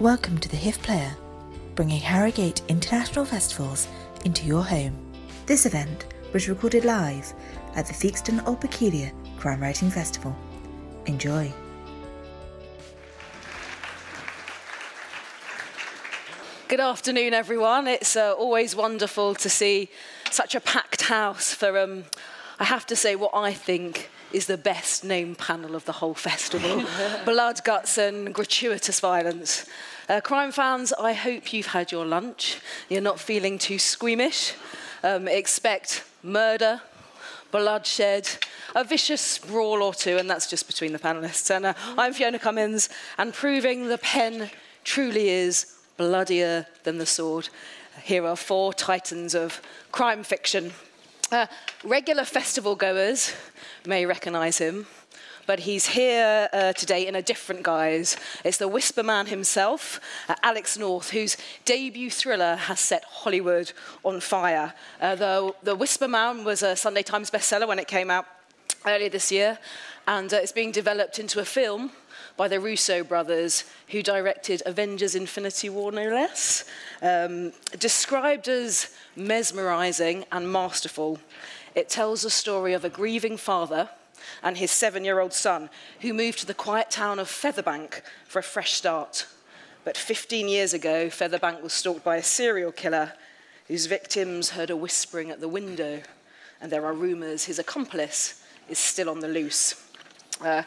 Welcome to the HIF Player, bringing Harrogate International Festivals into your home. This event was recorded live at the Theakston Old Peculier Crime Writing Festival. Enjoy. Good afternoon, everyone. It's uh, always wonderful to see such a packed house for, um, I have to say, what I think is the best named panel of the whole festival Blood, Guts, and Gratuitous Violence. Uh, crime fans, I hope you've had your lunch. You're not feeling too squeamish. Um, expect murder, bloodshed, a vicious brawl or two, and that's just between the panelists. And uh, I'm Fiona Cummins, and proving the pen truly is bloodier than the sword. Here are four titans of crime fiction. Uh, regular festival goers may recognise him, but he's here uh, today in a different guise. It's the Whisper Man himself, uh, Alex North, whose debut thriller has set Hollywood on fire. Uh, the, the Whisper Man was a Sunday Times bestseller when it came out earlier this year, and uh, it's being developed into a film by the Russo brothers, who directed Avengers Infinity War, no less. Um, described as mesmerizing and masterful, it tells the story of a grieving father and his seven year old son who moved to the quiet town of Featherbank for a fresh start. But 15 years ago, Featherbank was stalked by a serial killer whose victims heard a whispering at the window, and there are rumours his accomplice is still on the loose. Uh,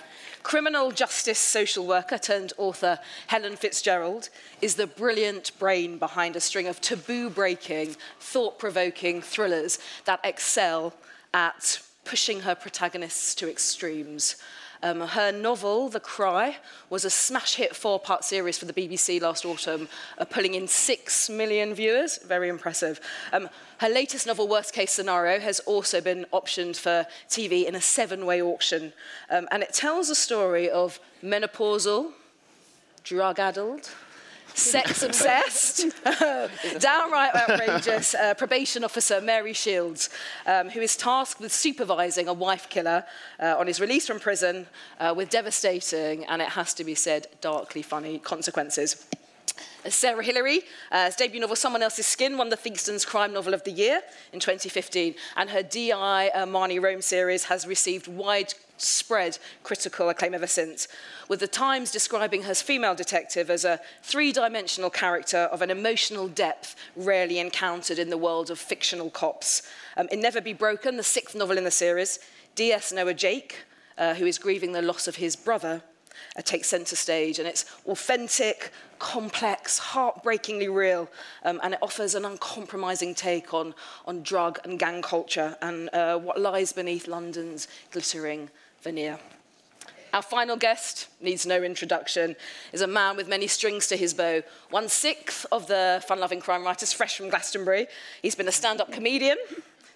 criminal justice social worker turned author Helen Fitzgerald is the brilliant brain behind a string of taboo breaking, thought provoking thrillers that excel at pushing her protagonists to extremes. Um, her novel, The Cry, was a smash hit four part series for the BBC last autumn, uh, pulling in six million viewers. Very impressive. Um, her latest novel, Worst Case Scenario, has also been optioned for TV in a seven way auction. Um, and it tells a story of menopausal, drug addled, sex obsessed, downright outrageous uh, probation officer Mary Shields, um, who is tasked with supervising a wife killer uh, on his release from prison uh, with devastating, and it has to be said, darkly funny consequences. Sarah Hilary, uh, debut novel Someone Else's Skin won the Theakston's Crime Novel of the Year in 2015, and her D.I. Uh, Marnie Rome series has received wide spread critical acclaim ever since, with The Times describing her female detective as a three dimensional character of an emotional depth rarely encountered in the world of fictional cops. Um, in Never Be Broken, the sixth novel in the series, DS Noah Jake, uh, who is grieving the loss of his brother, takes centre stage, and it's authentic, complex, heartbreakingly real, um, and it offers an uncompromising take on, on drug and gang culture and uh, what lies beneath London's glittering veneer. Our final guest needs no introduction, is a man with many strings to his bow. One sixth of the fun loving crime writers, fresh from Glastonbury. He's been a stand up comedian,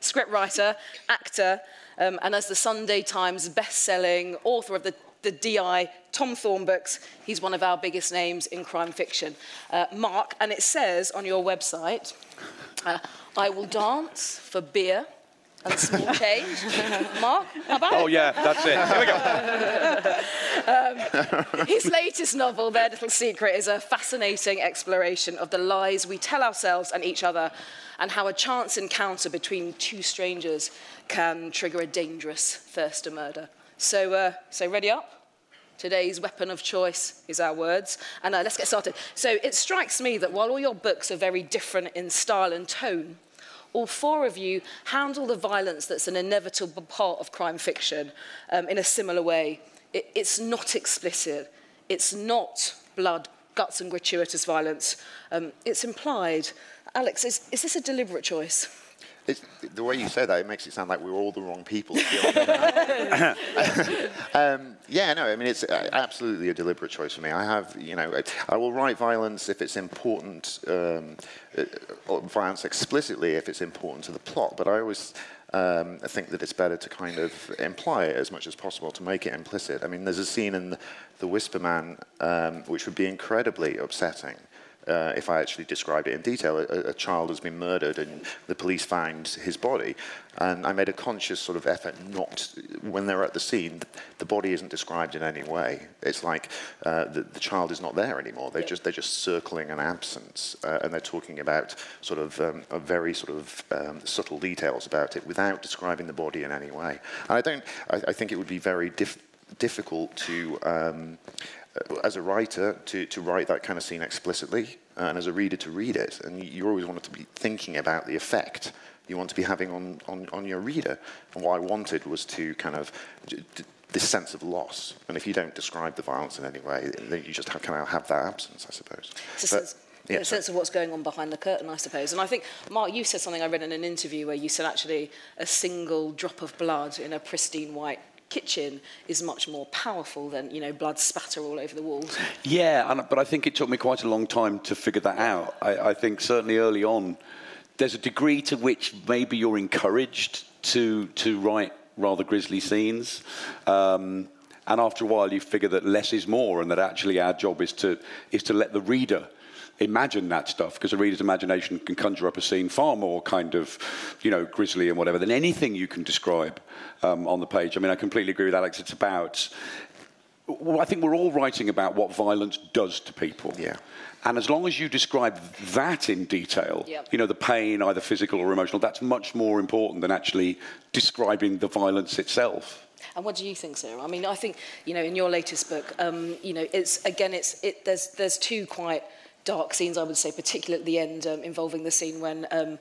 scriptwriter, actor, um, and as the Sunday Times best selling author of the the DI Tom Thorne books. He's one of our biggest names in crime fiction. Uh, Mark, and it says on your website, uh, I will dance for beer and small change. Mark, how about Oh, yeah, that's it. Here we go. um, his latest novel, Their Little Secret, is a fascinating exploration of the lies we tell ourselves and each other and how a chance encounter between two strangers can trigger a dangerous thirst to murder. So, uh, so ready up? Today's weapon of choice is our words. And uh, let's get started. So it strikes me that while all your books are very different in style and tone, all four of you handle the violence that's an inevitable part of crime fiction um, in a similar way. It, it's not explicit. It's not blood, guts, and gratuitous violence. Um, it's implied. Alex, is, is this a deliberate choice? It's, the way you say that, it makes it sound like we're all the wrong people. um, yeah, no, I mean, it's uh, absolutely a deliberate choice for me. I have, you know, I will write violence if it's important, um, uh, violence explicitly if it's important to the plot, but I always um, I think that it's better to kind of imply it as much as possible to make it implicit. I mean, there's a scene in The, the Whisper Man um, which would be incredibly upsetting uh, if I actually describe it in detail, a, a, child has been murdered and the police find his body. And I made a conscious sort of effort not, when they're at the scene, the body isn't described in any way. It's like uh, the, the child is not there anymore. They're, just, they're just circling an absence. Uh, and they're talking about sort of um, very sort of um, subtle details about it without describing the body in any way. And I don't, I, I think it would be very diff- difficult to, um, as a writer, to, to write that kind of scene explicitly, uh, and as a reader to read it. And you, you always want to be thinking about the effect you want to be having on, on, on your reader. And what I wanted was to kind of d- d- this sense of loss. And if you don't describe the violence in any way, then you just have, kind of have that absence, I suppose. It's But- yeah, a sense of what's going on behind the curtain, I suppose. And I think, Mark, you said something I read in an interview where you said actually a single drop of blood in a pristine white kitchen is much more powerful than, you know, blood spatter all over the walls. Yeah, and, but I think it took me quite a long time to figure that out. I, I think certainly early on, there's a degree to which maybe you're encouraged to to write rather grisly scenes. Um, and after a while, you figure that less is more, and that actually our job is to is to let the reader imagine that stuff, because a reader's imagination can conjure up a scene far more kind of, you know, grisly and whatever than anything you can describe um, on the page. I mean, I completely agree with Alex. It's about well, I think we're all writing about what violence does to people. Yeah. And as long as you describe that in detail, Yep. you know, the pain, either physical or emotional, that's much more important than actually describing the violence itself. And what do you think, Sarah? I mean, I think you know, in your latest book, um, you know, it's again, it's it. There's there's two quite dark scenes, I would say, particularly at the end, um, involving the scene when. Um,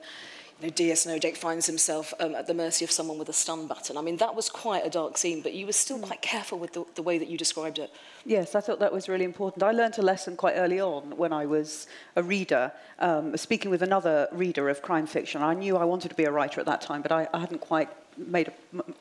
you know, DS Noah finds himself um, at the mercy of someone with a stun button. I mean, that was quite a dark scene, but you were still quite careful with the, the way that you described it. Yes, I thought that was really important. I learnt a lesson quite early on when I was a reader, um, speaking with another reader of crime fiction. I knew I wanted to be a writer at that time, but I, I hadn't quite made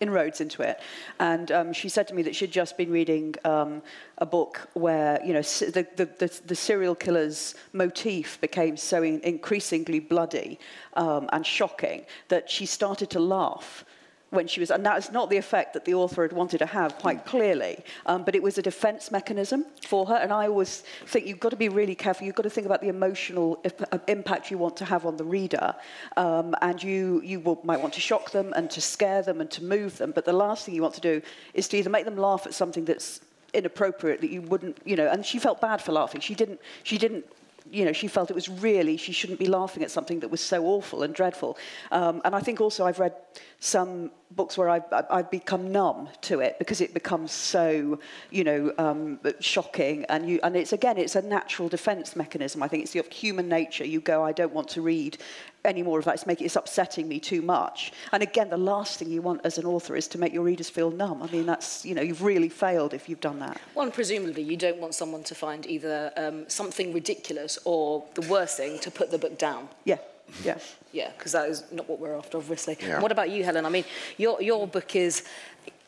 inroads into it. And um, she said to me that she'd just been reading um, a book where, you know, the, the, the, the serial killer's motif became so in, increasingly bloody um, and shocking that she started to laugh when she was, and that is not the effect that the author had wanted to have quite clearly, um, but it was a defense mechanism for her. And I always think you've got to be really careful. You've got to think about the emotional uh, impact you want to have on the reader. Um, and you, you will, might want to shock them and to scare them and to move them. But the last thing you want to do is to either make them laugh at something that's inappropriate that you wouldn't, you know, and she felt bad for laughing. She didn't, she didn't you know, she felt it was really, she shouldn't be laughing at something that was so awful and dreadful. Um, and I think also I've read some books where I've, I've- become numb to it because it becomes so, you know, um, shocking. And, you, and it's, again, it's a natural defense mechanism. I think it's your human nature. You go, I don't want to read any more of that. It's, making, it's upsetting me too much. And again, the last thing you want as an author is to make your readers feel numb. I mean, that's, you know, you've really failed if you've done that. Well, and presumably you don't want someone to find either um, something ridiculous or the worst thing to put the book down. Yeah, yeah. Yeah, because that is not what we're after, obviously. Yeah. What about you, Helen? I mean, your your book is,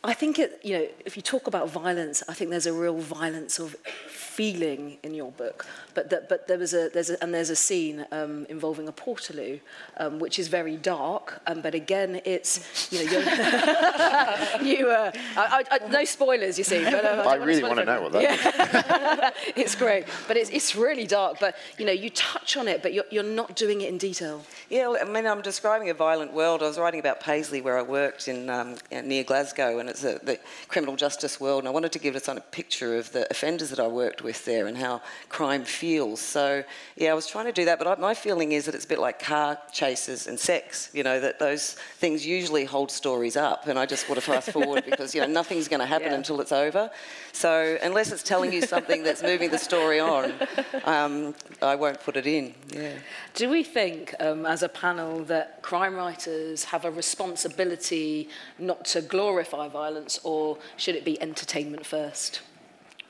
I think it. You know, if you talk about violence, I think there's a real violence of feeling in your book. But that, but there was a there's a, and there's a scene um, involving a portaloo, um, which is very dark. Um, but again, it's you know you're, you. Uh, I, I, I, no spoilers, you see. But, um, I don't really wanna know what that yeah. it's great, but it's it's really dark. But you know, you touch on it, but you're you're not doing it in detail. Yeah, well, I mean, I'm describing a violent world. I was writing about Paisley, where I worked in um, near Glasgow, and it's a, the criminal justice world. And I wanted to give us a picture of the offenders that I worked with there and how crime feels. So, yeah, I was trying to do that. But I, my feeling is that it's a bit like car chases and sex. You know, that those things usually hold stories up, and I just want to fast forward because you know nothing's going to happen Yeah. until it's over. So, unless it's telling you something that's moving the story on, um, I won't put it in. Yeah. Do we think, um, as a panel, that crime writers have a responsibility not to glorify violence, or should it be entertainment first?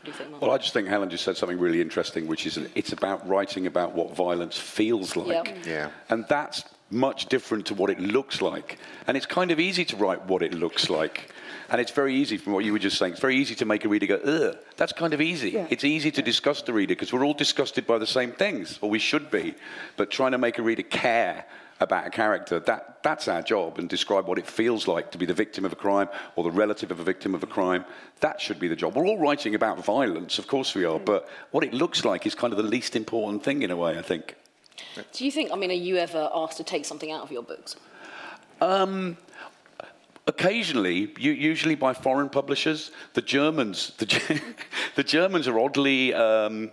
Do you think, Well, I just think Helen just said something really interesting, which is it's about writing about what violence feels like. Yep. Yeah. And that's much different to what it looks like. And it's kind of easy to write what it looks like. And it's very easy, from what you were just saying, it's very easy to make a reader go, ugh, that's kind of easy. Yeah. It's easy to disgust the reader because we're all disgusted by the same things, or we should be. But trying to make a reader care about a character, that, that's our job, and describe what it feels like to be the victim of a crime or the relative of a victim of a crime. That should be the job. We're all writing about violence, of course we are, but what it looks like is kind of the least important thing in a way, I think. Do you think, I mean, are you ever asked to take something out of your books? Um, occasionally, u- usually by foreign publishers. The Germans, the, the Germans are oddly um,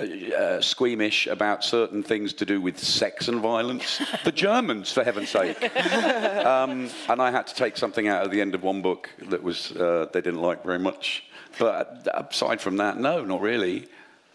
uh, squeamish about certain things to do with sex and violence. the Germans, for heaven's sake. um, and I had to take something out at the end of one book that was uh, they didn't like very much. But aside from that, no, not really.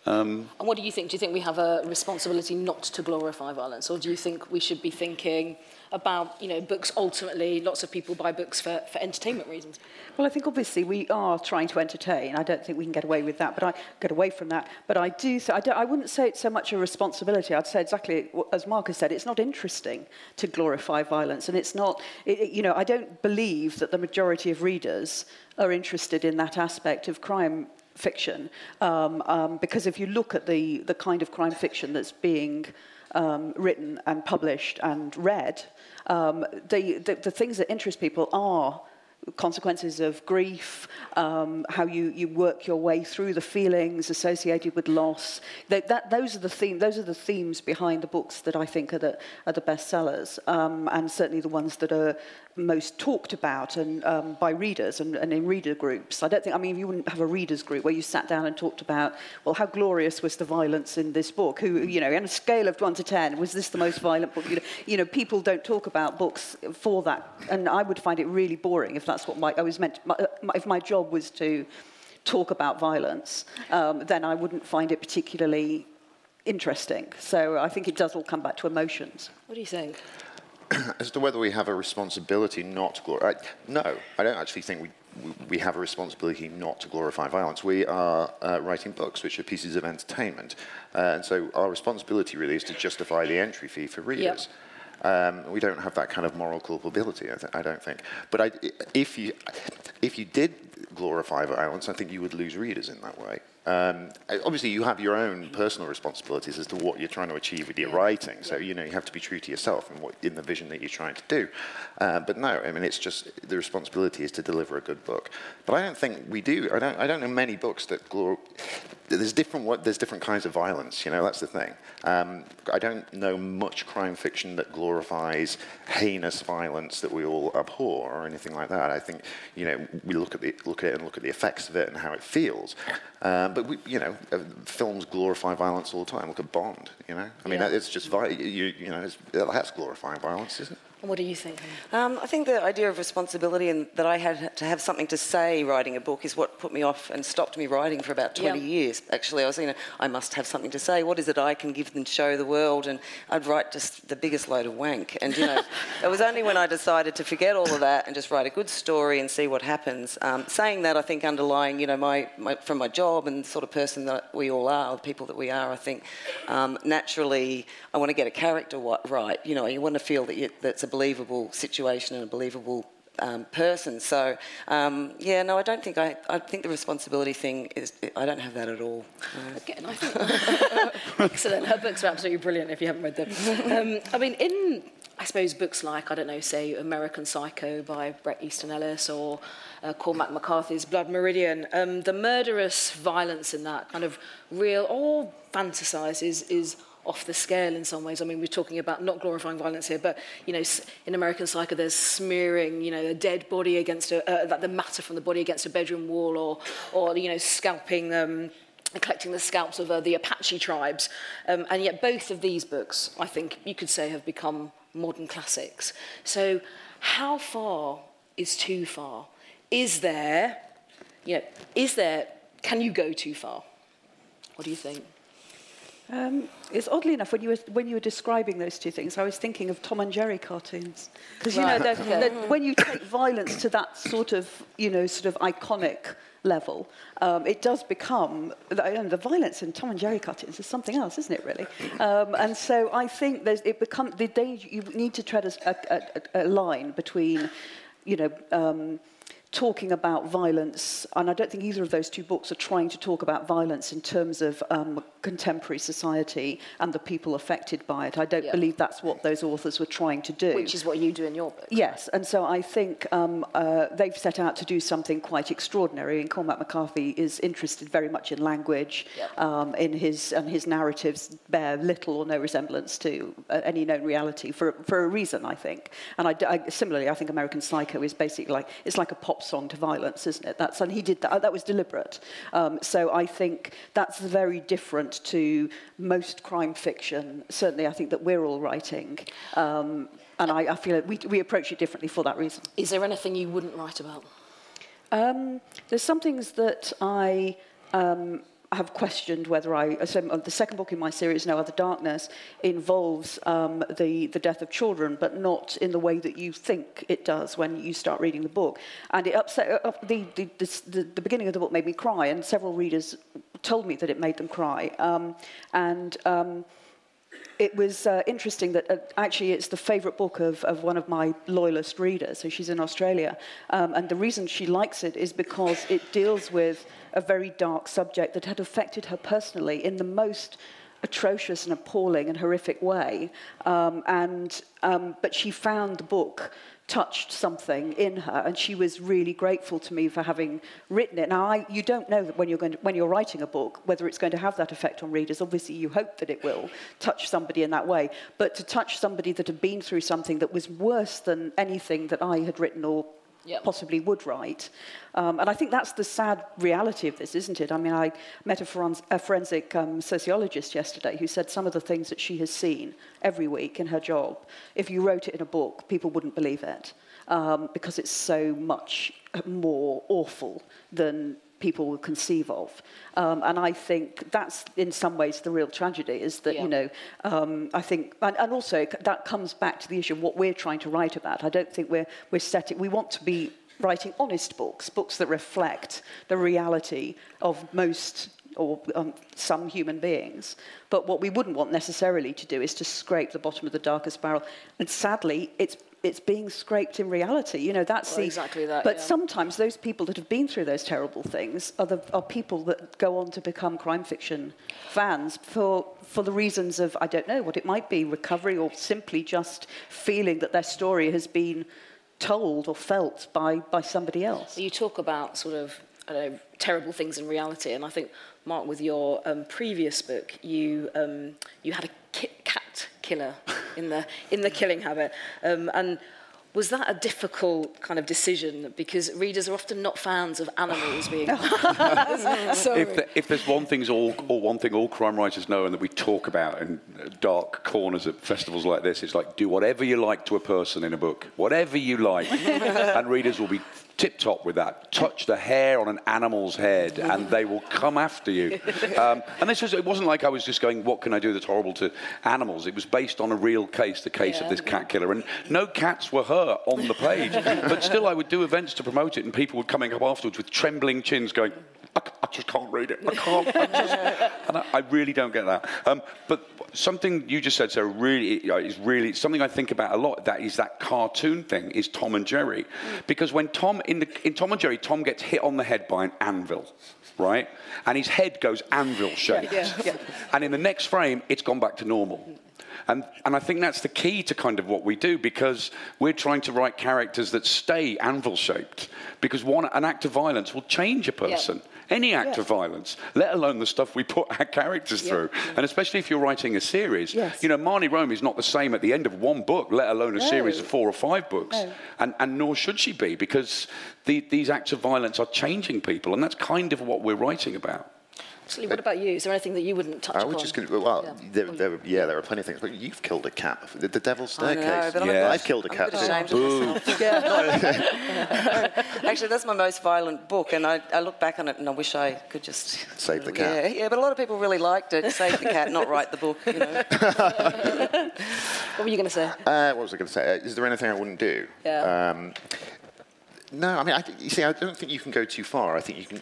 And what do you think? Do you think we have a responsibility not to glorify violence, or do you think we should be thinking about, you know, books ultimately? Lots of people buy books for, for entertainment reasons. Well, I think obviously we are trying to entertain. I don't think we can get away with that, but I get away from that. But I do. I, don't, I wouldn't say it's so much a responsibility. I'd say exactly as Marcus said. It's not interesting to glorify violence, and it's not. It, it- you know, I don't believe that the majority of readers are interested in that aspect of crime fiction, um, um, because if you look at the the kind of crime fiction that's being um, written and published and read, um, the, the the things that interest people are consequences of grief, um, how you, you work your way through the feelings associated with loss. That, that, those, are the theme, those are the themes behind the books that I think are the, are the best sellers, um, and certainly the ones that are most talked about and um, by readers and, and in reader groups. I don't think, I mean, you wouldn't have a readers group where you sat down and talked about, well, how glorious was the violence in this book? Who, you know, on a scale of one to ten, was this the most violent book? You know, you know people don't talk about books for that, and I would find it really boring if that's what my, I was meant. My, my, if my job was to talk about violence, um, then I wouldn't find it particularly interesting. So I think it does all come back to emotions. What do you think? As to whether we have a responsibility not to glorify, no, I don't actually think we, we, we have a responsibility not to glorify violence. We are uh, writing books, which are pieces of entertainment, uh, and so our responsibility really is to justify the entry fee for readers. Um, we don't have that kind of moral culpability, I, th- I don't think. But I, if you if you did glorify violence, I think you would lose readers in that way. Um, obviously, you have your own personal responsibilities as to what you're trying to achieve with your writing. So you know you have to be true to yourself and what in the vision that you're trying to do. Uh, but no, I mean it's just the responsibility is to deliver a good book. But I don't think we do. I don't. I don't know many books that glor- There's different. What there's different kinds of violence. You know that's the thing. Um, I don't know much crime fiction that glorifies heinous violence that we all abhor or anything like that. I think you know we look at the look at it and look at the effects of it and how it feels. Um, but we, you know, uh, films glorify violence all the time. Look at Bond. You know, I mean, Yeah. it's just vi- you, you know, it's, that's glorifying violence, isn't it? What do you think? Um, I think the idea of responsibility and that I had to have something to say writing a book is what put me off and stopped me writing for about 20 Yeah. years. Actually, I was thinking, I must have something to say. What is it I can give and show the world? And I'd write just the biggest load of wank. And, you know, it was only when I decided to forget all of that and just write a good story and see what happens. Um, saying that, I think underlying, you know, my, my, from my job and the sort of person that we all are, the people that we are, I think um, naturally I want to get a character right. You know, you want to feel that you, that's a believable situation and a believable um, person. So, um, yeah, no, I don't think I. I think the responsibility thing is. I don't have that at all. No. Again, I think excellent. Her books are absolutely brilliant. If you haven't read them, um, I mean, in I suppose books like I don't know, say American Psycho by Bret Easton Ellis or uh, Cormac McCarthy's Blood Meridian, um, the murderous violence in that kind of real or fantasized is is off the scale in some ways. I mean, we're talking about not glorifying violence here, but you know, in American Psycho, there's smearing, you know, a dead body against a, uh, the matter from the body against a bedroom wall, or, or you know, scalping. Um, collecting the scalps of uh, the Apache tribes. Um, and yet both of these books, I think you could say, have become modern classics. So how far is too far? Is there, you know, is there, can you go too far? What do you think? Um, it's oddly enough when you were when you were describing those two things, I was thinking of Tom and Jerry cartoons because you know that, when you take violence to that sort of you know sort of iconic level, um, it does become the, the violence in Tom and Jerry cartoons is something else, isn't it? Really, um, and so I think there's it become the danger you need to tread a, a, a, a line between you know. Talking about violence, and I don't think either of those two books are trying to talk about violence in terms of um, contemporary society and the people affected by it. I don't Yeah. believe that's what those authors were trying to do. Which is what you do in your book. Yes, and so I think um, uh, they've set out to do something quite extraordinary. And Cormac McCarthy is interested very much in language, Yep. um, in his and his narratives bear little or no resemblance to uh, any known reality for for a reason, I think. And I, I- similarly, I think American Psycho is basically like it's like a pop song to violence, isn't it? That's and he did that. That was deliberate. Um, so I think that's very different to most crime fiction. Certainly, I think that we're all writing. Um, and I, I feel like we, we approach it differently for that reason. Is there anything you wouldn't write about? Um, there's some things that I um, have questioned whether I. So uh, the second book in my series, No Other Darkness, involves um, the the death of children, but not in the way that you think it does when you start reading the book. And it upset uh, the the the the beginning of the book made me cry, and several readers told me that it made them cry. Um, and um, it was uh, interesting that uh, actually it's the favourite book of, of one of my loyalist readers. So she's in Australia. Um, and the reason she likes it is because it deals with a very dark subject that had affected her personally in the most atrocious and appalling and horrific way. Um, and, um, but she found the book touched something in her, and she was really grateful to me for having written it. Now, I, you don't know that when you're, going to, when you're writing a book whether it's going to have that effect on readers. Obviously, you hope that it will touch somebody in that way, but to touch somebody that had been through something that was worse than anything that I had written or Yep. possibly would write. Um, and I think that's the sad reality of this, isn't it? I mean, I met a, forens- a forensic um, sociologist yesterday who said some of the things that she has seen every week in her job, if you wrote it in a book, people wouldn't believe it um, because it's so much more awful than people will conceive of. Um, and I think that's in some ways the real tragedy is that, Yeah. you know, um, I think, and, and also that comes back to the issue of what we're trying to write about. I don't think we're, we're setting, we want to be writing honest books, books that reflect the reality of most or um, some human beings. But what we wouldn't want necessarily to do is to scrape the bottom of the darkest barrel. And sadly, it's it's being scraped in reality. You know, that's Well, the exactly that, But yeah. sometimes those people that have been through those terrible things are, the, are people that go on to become crime fiction fans for, for the reasons of, I don't know, what it might be, recovery or simply just feeling that their story has been told or felt by, by somebody else. You talk about sort of I don't know, terrible things in reality, and I think Mark, with your um, previous book, you um, you had a killer in the in the Killing Habit, um, and was that a difficult kind of decision because readers are often not fans of animals being. Sorry. If, the, if there's one thing all, or one thing all crime writers know and that we talk about in dark corners at festivals like this, it's like do whatever you like to a person in a book, whatever you like, and readers will be tip top with that. Touch the hair on an animal's head, and they will come after you. Um, and this was it wasn't like I was just going, what can I do that's horrible to animals? It was based on a real case, the case Yeah. of this cat killer, and no cats were hurt on the page, but still I would do events to promote it, and people were coming up afterwards with trembling chins, going. I, I just can't read it. I can't. I just, and I, I really don't get that. Um, but something you just said, Sarah, really you is really something I think about a lot. That is that cartoon thing. Is Tom and Jerry, because when Tom in the in Tom and Jerry, Tom gets hit on the head by an anvil, right, and his head goes anvil shaped. Yeah, yeah. And in the next frame, it's gone back to normal. And, and I think that's the key to kind of what we do because we're trying to write characters that stay anvil shaped. Because one, an act of violence will change a person. Any act Yeah. of violence, let alone the stuff we put our characters through. And especially if you're writing a series. Yes. You know, Marnie Rome is not the same at the end of one book, let alone a No. series of four or five books. No. And, and nor should she be because the, these acts of violence are changing people. And that's kind of what we're writing about. Actually, what about you? Is there anything that you wouldn't touch I upon? was just going to, well, Yeah. there, there, yeah, there are plenty of things, but you've killed a cat. before. The, the Devil's I know, Staircase. but I'm a Yeah. bit- I've killed a I'm cat bit too. ashamed of. Actually, that's my most violent book, and I, I look back on it and I wish I could just Save the cat. Yeah, yeah, but a lot of people really liked it. Save the cat, not write the book. You know. What were you going to say? Uh, what was I going to say? Uh, Is there anything I wouldn't do? Yeah. Um, no, I mean, I, think- you see, I don't think you can go too far. I think you can,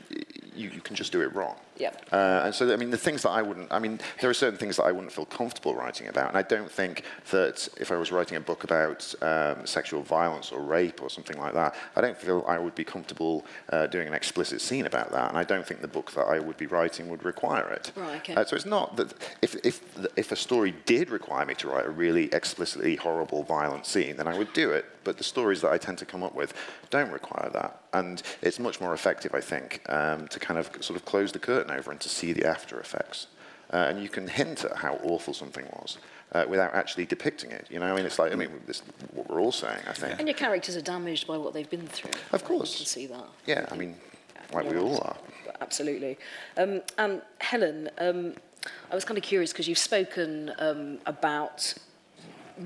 you, you can just do it wrong. Yeah. Uh, and so, I mean, the things that I wouldn't, I mean, there are certain things that I wouldn't feel comfortable writing about. And I don't think that if I was writing a book about um, sexual violence or rape or something like that, I don't feel I would be comfortable uh, doing an explicit scene about that. And I don't think the book that I would be writing would require it. Right, okay. Uh, so it's not that if, if, if a story did require me to write a really explicitly horrible, violent scene, then I would do it. But the stories that I tend to come up with don't require that. And it's much more effective, I think, um, to kind of sort of close the curtain over and to see the after effects. Uh, and you can hint at how awful something was uh, without actually depicting it. You know, I mean, it's like, I mean, this what we're all saying, I think. And your characters are damaged by what they've been through. Of course. You can see that. Yeah, I mean, like we all are. Absolutely. Um, and Helen, um, I was kind of curious because you've spoken um, about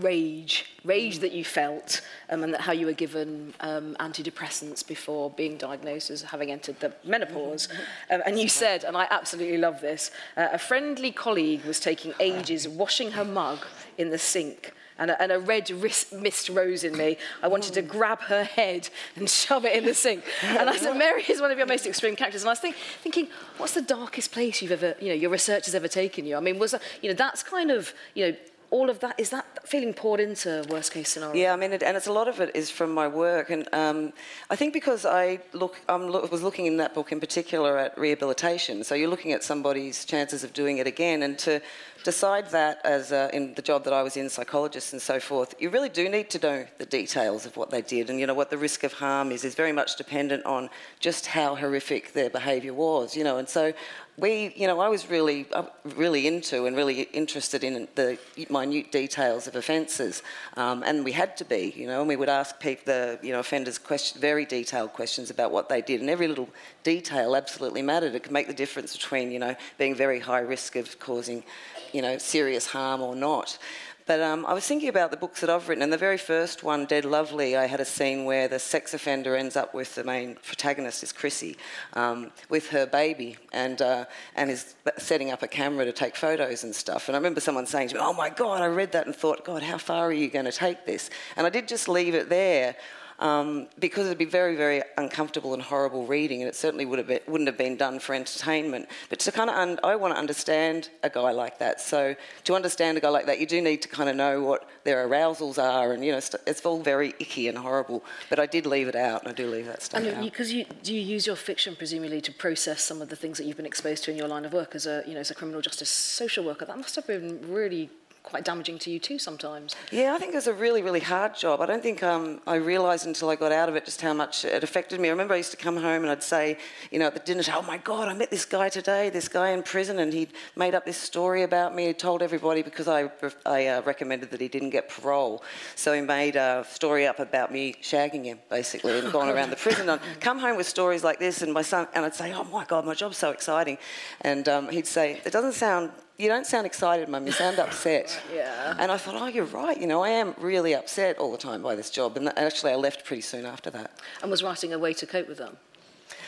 rage, rage that you felt, um, and that how you were given um, antidepressants before being diagnosed as having entered the menopause. Um, and you said, and I absolutely love this, uh, a friendly colleague was taking ages washing her mug in the sink. And a, and a red ris- mist rose in me. I wanted to grab her head and shove it in the sink. And I said, Mary is one of your most extreme characters. And I was think, thinking, what's the darkest place you've ever, you know, your research has ever taken you? I mean, was that, you know, that's kind of, you know, all of that, is that feeling poured into worst case scenario? Yeah, I mean, it, and it's a lot of it is from my work, and um, I think because I look, look, was looking in that book in particular at rehabilitation. So you're looking at somebody's chances of doing it again, and to decide that as uh, in the job that I was in, psychologists and so forth, you really do need to know the details of what they did, and you know what the risk of harm is is very much dependent on just how horrific their behaviour was, you know, and so we, you know, I was really, really into and really interested in the minute details of offences, um, and we had to be, you know, and we would ask people, the, you know, offenders question, very detailed questions about what they did, and every little detail absolutely mattered. It could make the difference between, you know, being very high risk of causing, you know, serious harm or not. But um, I was thinking about the books that I've written, and the very first one, Dead Lovely, I had a scene where the sex offender ends up with the main protagonist, is Chrissy, um, with her baby, and uh, and is setting up a camera to take photos and stuff. And I remember someone saying to me, "Oh my God!" I read that and thought, "God, how far are you going to take this?" And I did just leave it there um, because it'd be very, very uncomfortable and horrible reading, and it certainly would have been, wouldn't have been done for entertainment. But to kind of, un- I want to understand a guy like that. So to understand a guy like that, you do need to kind of know what their arousals are, and you know, st- it's all very icky and horrible. But I did leave it out, and I do leave that stuff And out. because you, do you use your fiction presumably to process some of the things that you've been exposed to in your line of work as a you know as a criminal justice social worker? That must have been really quite damaging to you too sometimes. Yeah, I think it was a really, really hard job. I don't think um, I realised until I got out of it just how much it affected me. I remember I used to come home and I'd say, you know, at the dinner table, oh my God, I met this guy today, this guy in prison, and he'd made up this story about me. He told everybody because I, I uh, recommended that he didn't get parole. So he made a story up about me shagging him, basically, and gone around the prison. And I'd come home with stories like this, and my son, and I'd say, oh my God, my job's so exciting. And um, he'd say, it doesn't sound you don't sound excited, Mum. You sound upset. Yeah. And I thought, oh, you're right. You know, I am really upset all the time by this job. And actually, I left pretty soon after that. And was writing a way to cope with them?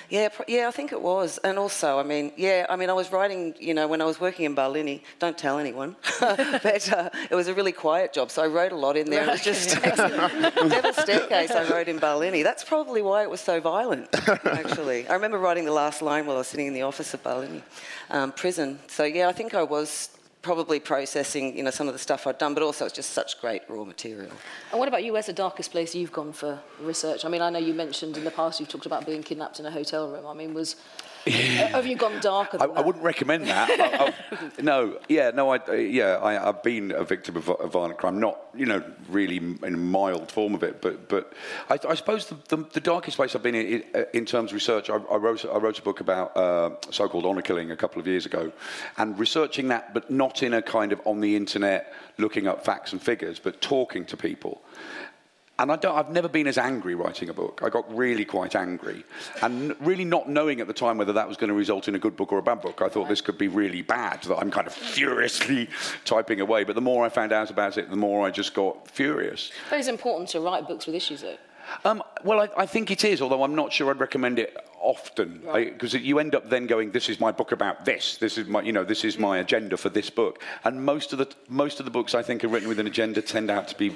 Yeah, pr- yeah, I think it was. And also, I mean, yeah, I mean, I was writing, you know, when I was working in Barlinnie, don't tell anyone, but uh, it was a really quiet job, so I wrote a lot in there. It was just Devil's Staircase I wrote in Barlinnie. That's probably why it was so violent, actually. I remember writing the last line while I was sitting in the office of Barlinnie um, prison. So, yeah, I think I was probably processing, you know, some of the stuff I'd done, but also it's just such great raw material. And what about you? Where's the darkest place you've gone for research? I mean, I know you mentioned in the past you've talked about being kidnapped in a hotel room. I mean, was have you gone darker? I, I wouldn't recommend that. I, I, no, yeah, no, I, uh, yeah, I, I've been a victim of, of violent crime, not you know really in a mild form of it, but but I, I suppose the, the, the darkest place I've been in, in, in terms of research, I, I wrote I wrote a book about uh, so-called honour killing a couple of years ago, and researching that, but not in a kind of on the internet looking up facts and figures, but talking to people. And I don't, I've never been as angry writing a book. I got really quite angry. And really not knowing at the time whether that was going to result in a good book or a bad book. I thought this could be really bad, that I'm kind of furiously typing away. But the more I found out about it, the more I just got furious. But it's important to write books with issues, though. Um, well, I, I think it is, although I'm not sure I'd recommend it often because you end up then going, "This is my book about this. This is my, you know, this is my agenda for this book." And most of the most of the books I think are written with an agenda tend out to be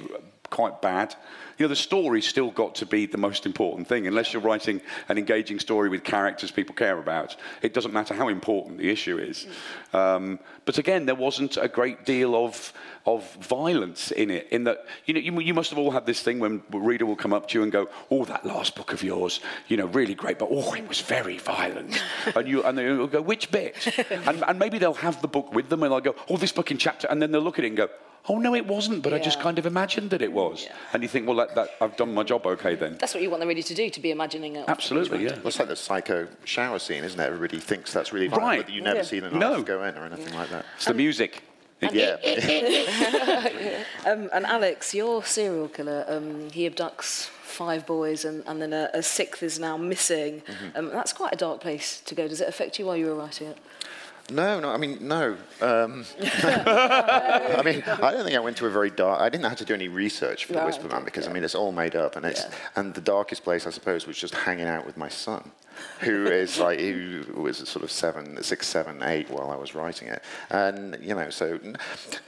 quite bad. You know, the story's still got to be the most important thing. Unless you're writing an engaging story with characters people care about, it doesn't matter how important the issue is. Um, but again, there wasn't a great deal of of violence in it. In that, you know, you, you must have all had this thing when a reader will come up to you and go, "Oh, that last book of yours, you know, really great, but oh, it was very violent." and you and they'll go, "Which bit?" and, and maybe they'll have the book with them and they'll go, "Oh, this book in chapter," and then they'll look at it and go. Oh no, it wasn't. But I just kind of imagined that it was, and you think, well, that, that, I've done my job okay then. That's what you want the reader to do, to be imagining it. Absolutely, yeah. Well, it's like the psycho shower scene, isn't it? Everybody thinks that's really violent, Right. but you've never Yeah. seen an No. go in or anything like that. It's the music. Yeah. Um, and Alex, your serial killer, um, he abducts five boys and, and then a, a sixth is now missing. Um, that's quite a dark place to go. Does it affect you while you were writing it? No, no, I mean, no. Um, I mean, I don't think I went to a very dark. I didn't have to do any research for the Whisper Man because I mean it's all made up, and it's Yeah. and the darkest place I suppose was just hanging out with my son, who is like who was sort of seven, six, seven, eight while I was writing it, and you know, so n-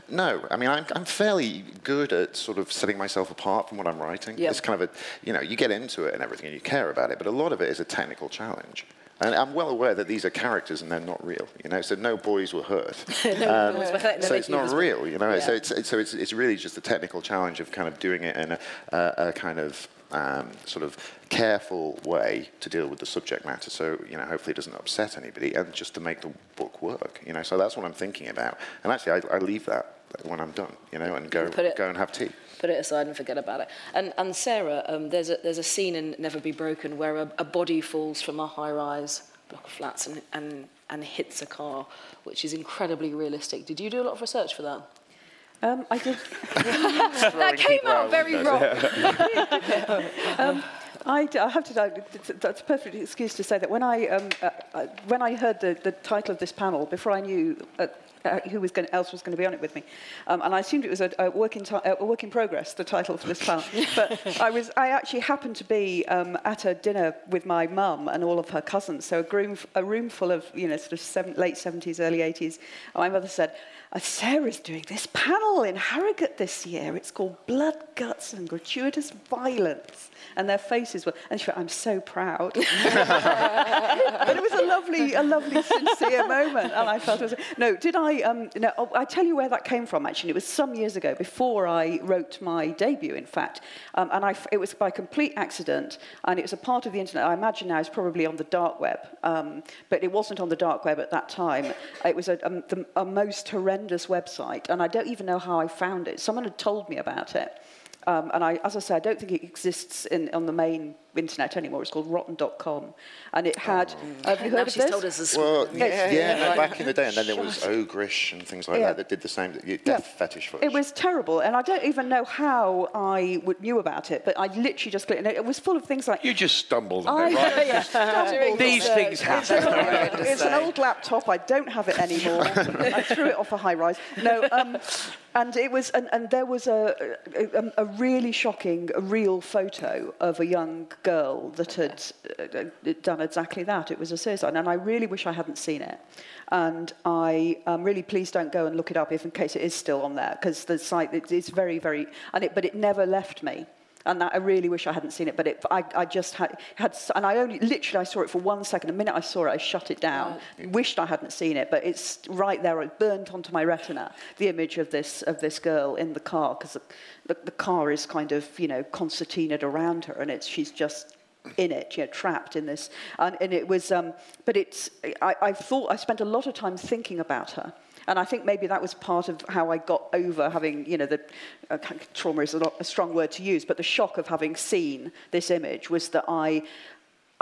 no, I mean, I'm I'm fairly good at sort of setting myself apart from what I'm writing. Yep. It's kind of a, you know, you get into it and everything, and you care about it, but a lot of it is a technical challenge. And I'm well aware that these are characters and they're not real, you know. So no boys were hurt. Um, boys were hurt, so it's not real, you know. So it's it's- so it's, it's really just the technical challenge of kind of doing it in a, a, a kind of um, sort of careful way to deal with the subject matter. So you know, hopefully it doesn't upset anybody, and just to make the book work, you know. So that's what I'm thinking about. And actually, I, I leave that when I'm done, you know, and go go and have tea. Put it aside and forget about it. And, and Sarah, um, there's, a, there's a scene in Never Be Broken where a, a body falls from a high rise block of flats and, and, and hits a car, which is incredibly realistic. Did you do a lot of research for that? Um, I did. that came out very wrong. I, I have to. know, That's a perfect excuse to say that when I um, uh, uh, when I heard the, the title of this panel, before I knew uh, uh, who was going, else was going to be on it with me, um, and I assumed it was a, a work in ti- uh, a work in progress, the title for this panel. but I was I actually happened to be um, at a dinner with my mum and all of her cousins, so a room a room full of you know sort of seven, late seventies, early eighties. And my mother said. "Uh, Sarah's doing this panel in Harrogate this year. It's called Blood, Guts and Gratuitous Violence. And their faces were, and she went, I'm so proud. but it was a lovely, a lovely, sincere moment. And I felt it was, no, did I, um, no, oh, I tell you where that came from, actually. It was some years ago, before I wrote my debut, in fact. Um, and I, it was by complete accident, and it was a part of the internet. I imagine now it's probably on the dark web, um, but it wasn't on the dark web at that time. It was a, um, the, a most horrendous website, and I don't even know how I found it. Someone had told me about it. Um, and I, as I say, I don't think it exists in, on the main internet anymore. It's called rotten.com. And it had. Have you heard now of she's this? told us this. Well, yeah, Yes. yeah, no, Yeah. back in the day, and then there was Ogrish and things like Yeah. that that did the same. Death Yeah. fetish footage. It was terrible, and I don't even know how I would, knew about it, but I literally just clicked, and it was full of things like. You just stumbled on I, it, right? yeah, stumbled These on- things It's an, happen. it's an old laptop. I don't have it anymore. I threw it off a high rise. No, um, and it was, and, and there was a, a, a really shocking, a real photo of a young girl that had uh, uh, done exactly that. It was a suicide, and I really wish I hadn't seen it. And I am really please don't go and look it up if in case it is still on there because the site it, it's very very and it but it never left me. And that, I really wish I hadn't seen it, but it, I, I just had, had, and I only, literally, I saw it for one second. The minute I saw it, I shut it down. Wished I hadn't seen it, but it's right there. It burnt onto my retina, the image of this, of this girl in the car, because the, the, car is kind of, you know, concertinaed around her, and it's, she's just in it, you know, trapped in this. And, and it was, um, but it's, I, I thought, I spent a lot of time thinking about her. And I think maybe that was part of how I got over having, you know, the uh, trauma is a, lot, a strong word to use, but the shock of having seen this image was that I,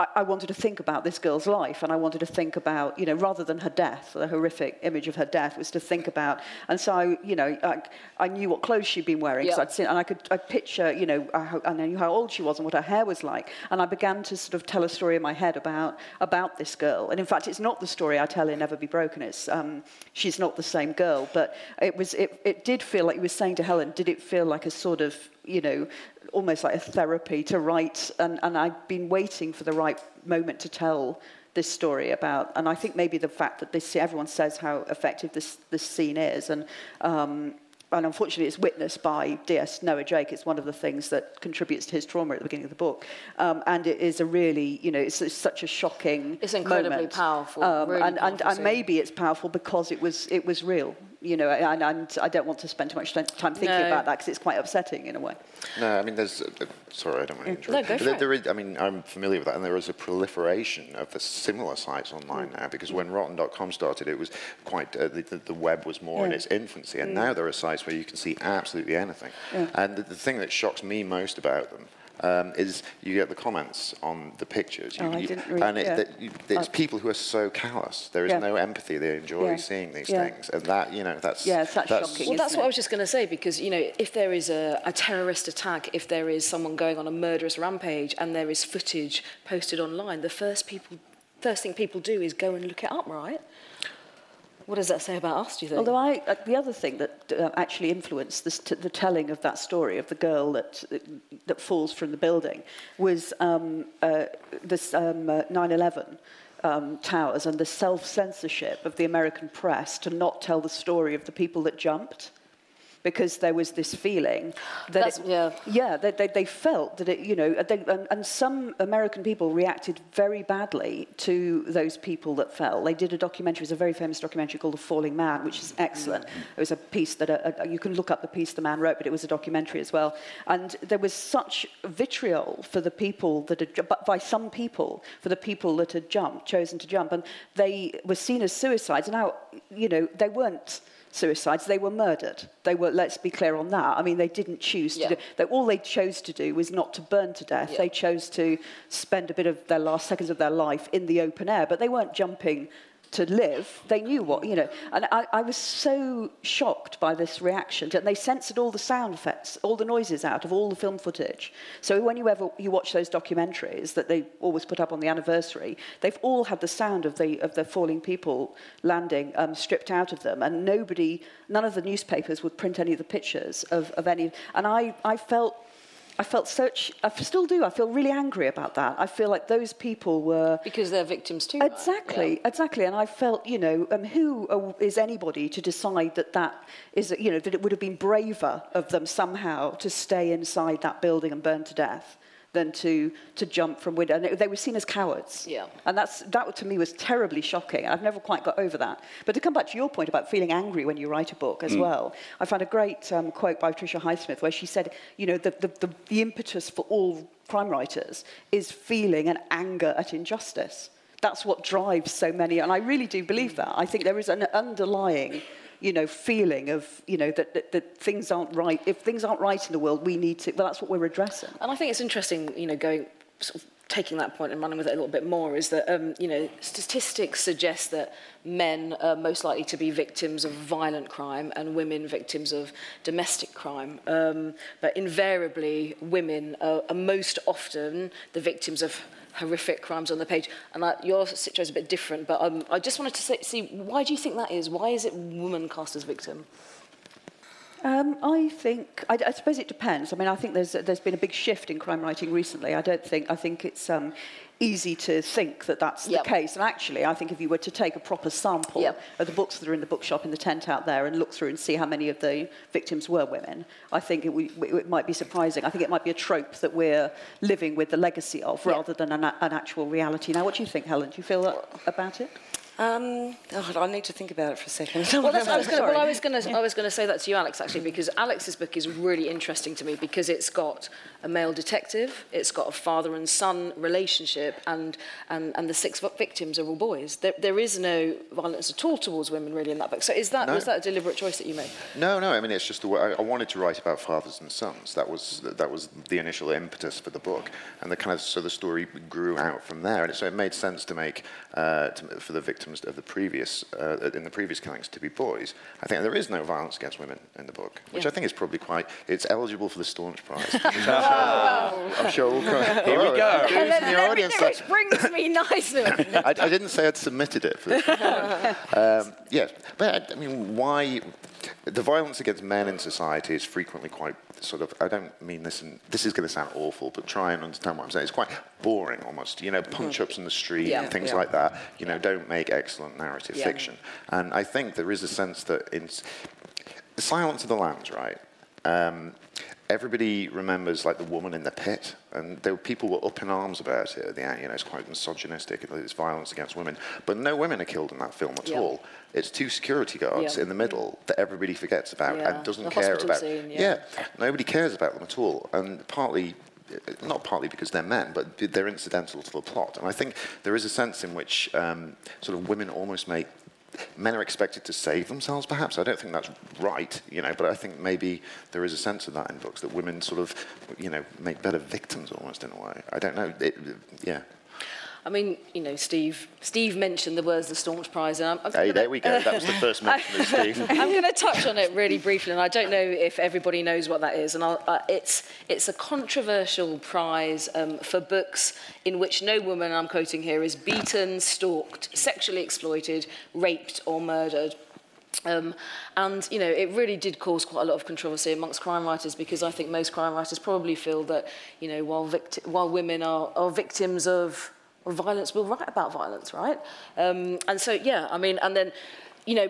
I, I wanted to think about this girl's life, and I wanted to think about, you know, rather than her death, the horrific image of her death, was to think about. And so, I, you know, I, I knew what clothes she'd been wearing, Yeah. I'd seen, and I could I picture, you know, uh, how, I knew how old she was and what her hair was like, and I began to sort of tell a story in my head about about this girl. And in fact, it's not the story I tell in Never Be Broken. It's um, she's not the same girl, but it was it, it did feel like you were saying to Helen, did it feel like a sort of, you know, almost like a therapy to write, and, and I've been waiting for the right moment to tell this story about, and I think maybe the fact that this everyone says how effective this this scene is, and um, and unfortunately it's witnessed by DS Noah Jake. It's one of the things that contributes to his trauma at the beginning of the book. Um, and it is a really, you know, it's, it's such a shocking It's incredibly moment. powerful, Um, really and, and, powerful and scene. maybe it's powerful because it was, it was real, you know, and, and I don't want to spend too much time thinking No. about that because it's quite upsetting in a way. No, I mean, there's. Uh, sorry, I don't want to interrupt. No, go for there, it. there is, I mean, I'm familiar with that, and there is a proliferation of the similar sites online Mm. now. Because when Rotten.com started, it was quite uh, the, the, the web was more in its infancy, and now there are sites where you can see absolutely anything. And the, the thing that shocks me most about them. Um, is you get the comments on the pictures, you, Oh, I you- didn't read- and it, yeah. that you, it's people who are so callous. There is Yeah. no empathy. They enjoy Yeah. seeing these Yeah. things, and that you know that's Yeah, it's that shocking. Well, that's isn't what I was just going to say because you know, if there is a, a terrorist attack, if there is someone going on a murderous rampage, and there is footage posted online, the first people, first thing people do is go and look it up, right? What does that say about us? Do you think? Although I, uh, the other thing that uh, actually influenced this t- the telling of that story of the girl that that falls from the building was um, uh, this um, uh, 9/11 um, towers and the self-censorship of the American press to not tell the story of the people that jumped. Because there was this feeling that it- yeah. yeah, they, they, they felt that it, you know, they, and, and some American people reacted very badly to those people that fell. They did a documentary, it's a very famous documentary called The Falling Man, which is excellent. Mm. It was a piece that, a, a, you can look up the piece the man wrote, but it was a documentary as well. And there was such vitriol for the people that had, by some people, for the people that had jumped, chosen to jump. And they were seen as suicides. Now, you know, they weren't suicides. They were murdered. They were. Let's be clear on that. I mean, they didn't choose Yeah. to do. They, all they chose to do was not to burn to death. Yeah. They chose to spend a bit of their last seconds of their life in the open air. But they weren't jumping to live. They knew what you know. And I, I was so shocked by this reaction. And they censored all the sound effects, all the noises out of all the film footage. So when you ever you watch those documentaries that they always put up on the anniversary, they've all had the sound of the of the falling people landing um, stripped out of them, and nobody, none of the newspapers would print any of the pictures of, of any. And I, I felt. I felt such, I still do, I feel really angry about that. I feel like those people were because they're victims too. right? Exactly, exactly. And I felt, you know, um, who uh, anybody to decide that that is, you know, that it would have been braver of them somehow to stay inside that building and burn to death than to, to jump from window. And they were seen as cowards. Yeah. And that's, that to me was terribly shocking. I've never quite got over that. But to come back to your point about feeling angry when you write a book as well, I found a great um, quote by Patricia Highsmith where she said, you know, the, the, the, the impetus for all crime writers is feeling an anger at injustice. That's what drives so many, and I really do believe that. I think there is an underlying, you know, feeling of, you know, that, that, that things aren't right. If things aren't right in the world, we need to. Well, that's what we're addressing. And I think it's interesting, you know, going sort of taking that point and running with it a little bit more is that, um, you know, statistics suggest that men are most likely to be victims of violent crime and women victims of domestic crime. Um, but invariably, women are, are most often the victims of horrific crimes on the page. And I, your situation is a bit different, but um, I just wanted to say, see, why do you think that is? Why is it woman cast as victim? Um, I think, I, I suppose it depends. I mean, I think there's, there's been a big shift in crime writing recently. I don't think, I think it's um, easy to think that that's Yep. the case. And actually, I think if you were to take a proper sample Yep. of the books that are in the bookshop in the tent out there and look through and see how many of the victims were women, I think it, w- it might be surprising. I think it might be a trope that we're living with the legacy of rather than an, an actual reality. Now, what do you think, Helen? Do you feel that about it? Um, oh, I need to think about it for a second. Well, I was going to. Well, I Sorry. was going to. I was going to say that to you, Alex, actually, because Alex's book is really interesting to me because it's got a male detective, it's got a father and son relationship, and and, and the six victims are all boys. There, there is no violence at all towards women really in that book. So is that No. was that a deliberate choice that you made? No, no. I mean, it's just the way I, I wanted to write about fathers and sons. That was that was the initial impetus for the book, and the kind of so the story grew out from there. And so it made sense to make uh, to, for the victims of the previous uh, in the previous killings to be boys. I think there is no violence against women in the book, which Yeah. I think is probably quite. It's eligible for the Staunch Prize. I'm sure we'll come. Here we go. From the audience, that- which brings me nicely. I, I didn't say I'd submitted it. For this. um, yes, but I, I mean, why? The violence against men in society is frequently quite sort of. I don't mean this, in, this is going to sound awful, but try and understand what I'm saying. It's quite boring, almost. You know, punch-ups in the street Yeah, and things yeah. like that. You know, don't make excellent narrative Yeah. fiction. And I think there is a sense that in Silence of the Lambs, right? Um, everybody remembers like the woman in the pit, and were, people were up in arms about it. The, you know, it's quite misogynistic. It's violence against women, but no women are killed in that film at Yeah. all. It's two security guards Yeah. in the middle that everybody forgets about Yeah. and doesn't The care about. scene, yeah. nobody cares about them at all, and partly. Not partly because they're men, but they're incidental to the plot. And I think there is a sense in which um, sort of women almost make men are expected to save themselves, perhaps. I don't think that's right, you know, but I think maybe there is a sense of that in books that women sort of, you know, make better victims almost in a way. I don't know. It, yeah. I mean, you know, Steve. Steve mentioned the words the Staunch Prize, and I'm, I'm Hey, gonna- there we go. That was the first mention of Steve. I'm going to touch on it really briefly, and I don't know if everybody knows what that is. And I'll, uh, it's it's a controversial prize um, for books in which no woman, I'm quoting here, is beaten, stalked, sexually exploited, raped, or murdered. Um, and you know, it really did cause quite a lot of controversy amongst crime writers because I think most crime writers probably feel that you know, while victi- while women are, are victims of, violence, we'll write about violence, right? Um, and so, yeah, I mean, and then, you know,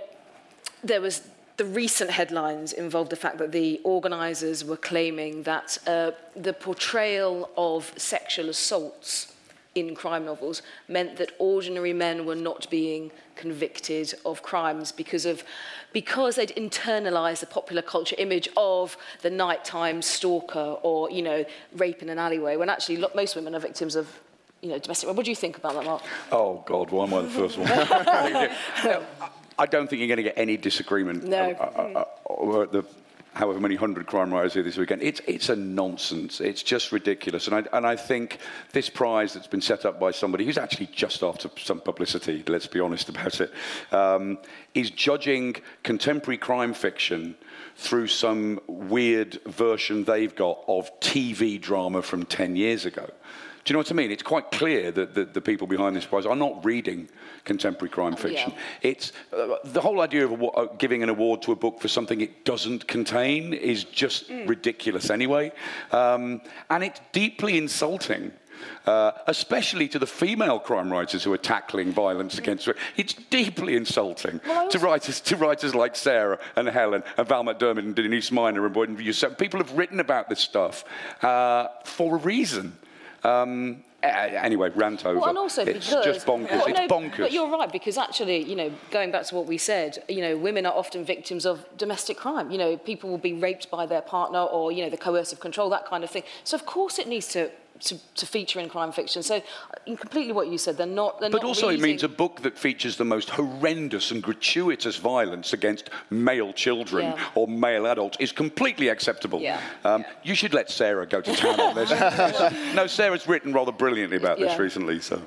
there was the recent headlines involved the fact that the organisers were claiming that uh, the portrayal of sexual assaults in crime novels meant that ordinary men were not being convicted of crimes because of because they'd internalized the popular culture image of the nighttime stalker or you know rape in an alleyway when actually most women are victims of you know domestic what do you think about that mark Oh God, why am I the first one? I don't think you're going to get any disagreement No. uh, uh, uh, the however many hundred crime writers here this weekend. It's it's a nonsense. It's just ridiculous. And I and I think this prize that's been set up by somebody who's actually just after some publicity. Let's be honest about it. Um, is judging contemporary crime fiction through some weird version they've got of TV drama from 10 years ago. Do you know what I mean? It's quite clear that the, the people behind this prize are not reading contemporary crime fiction. Yeah. It's uh, the whole idea of uh, giving an award to a book for something it doesn't contain is just ridiculous anyway, um, and it's deeply insulting. Uh, especially to the female crime writers who are tackling violence against women. It's deeply insulting to writers to writers like Sarah and Helen and Val McDermid and Denise Mina and Boyden yourself. People have written about this stuff uh, for a reason. Um, anyway, rant over. Well, and also it's because just bonkers. Well, it's no, bonkers. But you're right because actually, you know, going back to what we said, you know, women are often victims of domestic crime. You know, people will be raped by their partner or you know the coercive control, that kind of thing. So of course it needs to. To, to feature in crime fiction, so uh, completely what you said. They're not. They're But not also, it means a book that features the most horrendous and gratuitous violence against male children Yeah. or male adults is completely acceptable. Yeah. Um, You should let Sarah go to town on this. no, Sarah's written rather brilliantly about this Yeah. recently. So,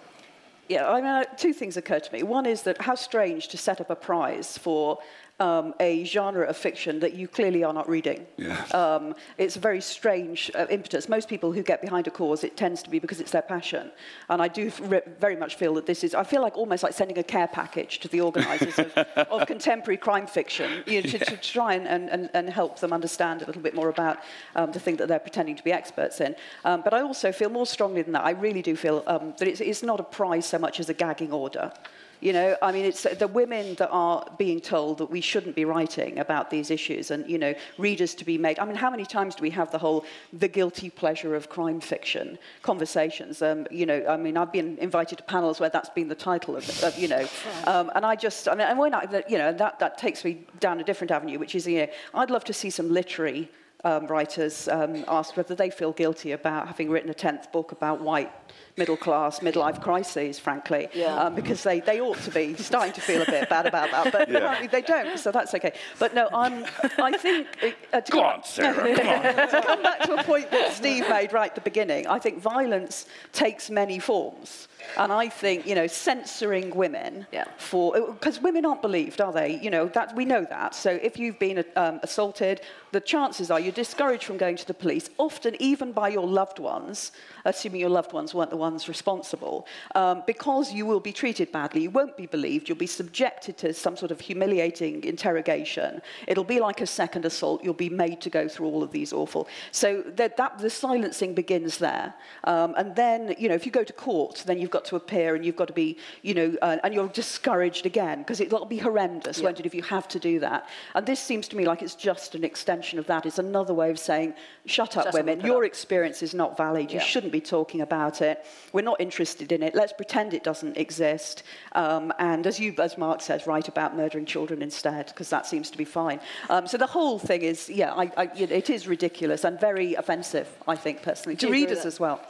Yeah, I mean, uh, two things occur to me. One is that how strange to set up a prize for um, a genre of fiction that you clearly are not reading. Yeah. Um, it's a very strange uh, impetus. Most people who get behind a cause, it tends to be because it's their passion. And I do re- very much feel that this is, I feel like almost like sending a care package to the organisers of, of contemporary crime fiction you know, to, to try and, and, and, and help them understand a little bit more about um, the thing that they're pretending to be experts in. Um, but I also feel more strongly than that. I really do feel um, that it's, it's not a prize so much as a gagging order. You know, I mean, it's the women that are being told that we shouldn't be writing about these issues and, you know, readers to be made. I mean, how many times do we have the whole the guilty pleasure of crime fiction conversations? Um, you know, I mean, I've been invited to panels where that's been the title of, of you know, um, and I just, I mean, and when I, you know, that, that takes me down a different avenue, which is, you know, I'd love to see some literary um, writers um, asked whether they feel guilty about having written a 10th book about white middle class midlife crises, frankly, Yeah. um, because they, they ought to be starting to feel a bit bad about that, but apparently they don't, so that's okay. But no, I'm, I think... Uh, to Go come on, back- Sarah, come on. to come back to a point that Steve made right at the beginning, I think violence takes many forms. And I think, you know, censoring women Yeah. for because women aren't believed, are they? You know that we know that. So if you've been um, assaulted, the chances are you're discouraged from going to the police, often even by your loved ones, assuming your loved ones weren't the ones responsible, um, because you will be treated badly. You won't be believed. You'll be subjected to some sort of humiliating interrogation. It'll be like a second assault. You'll be made to go through all of these awful. So that, that the silencing begins there, um, and then you know if you go to court, then you've got to appear and you've got to be, you know, uh, and you're discouraged again because it'll be horrendous, won't it, if you have to do that. And this seems to me like it's just an extension of that. It's another way of saying, shut up, up women. Your up." experience is not valid. You shouldn't be talking about it. We're not interested in it. Let's pretend it doesn't exist. Um, and as you, as Mark says, write about murdering children instead, because that seems to be fine. Um, so the whole thing is, yeah, I, I, you know, it is ridiculous and very offensive, I think, personally, to you agree with readers as well.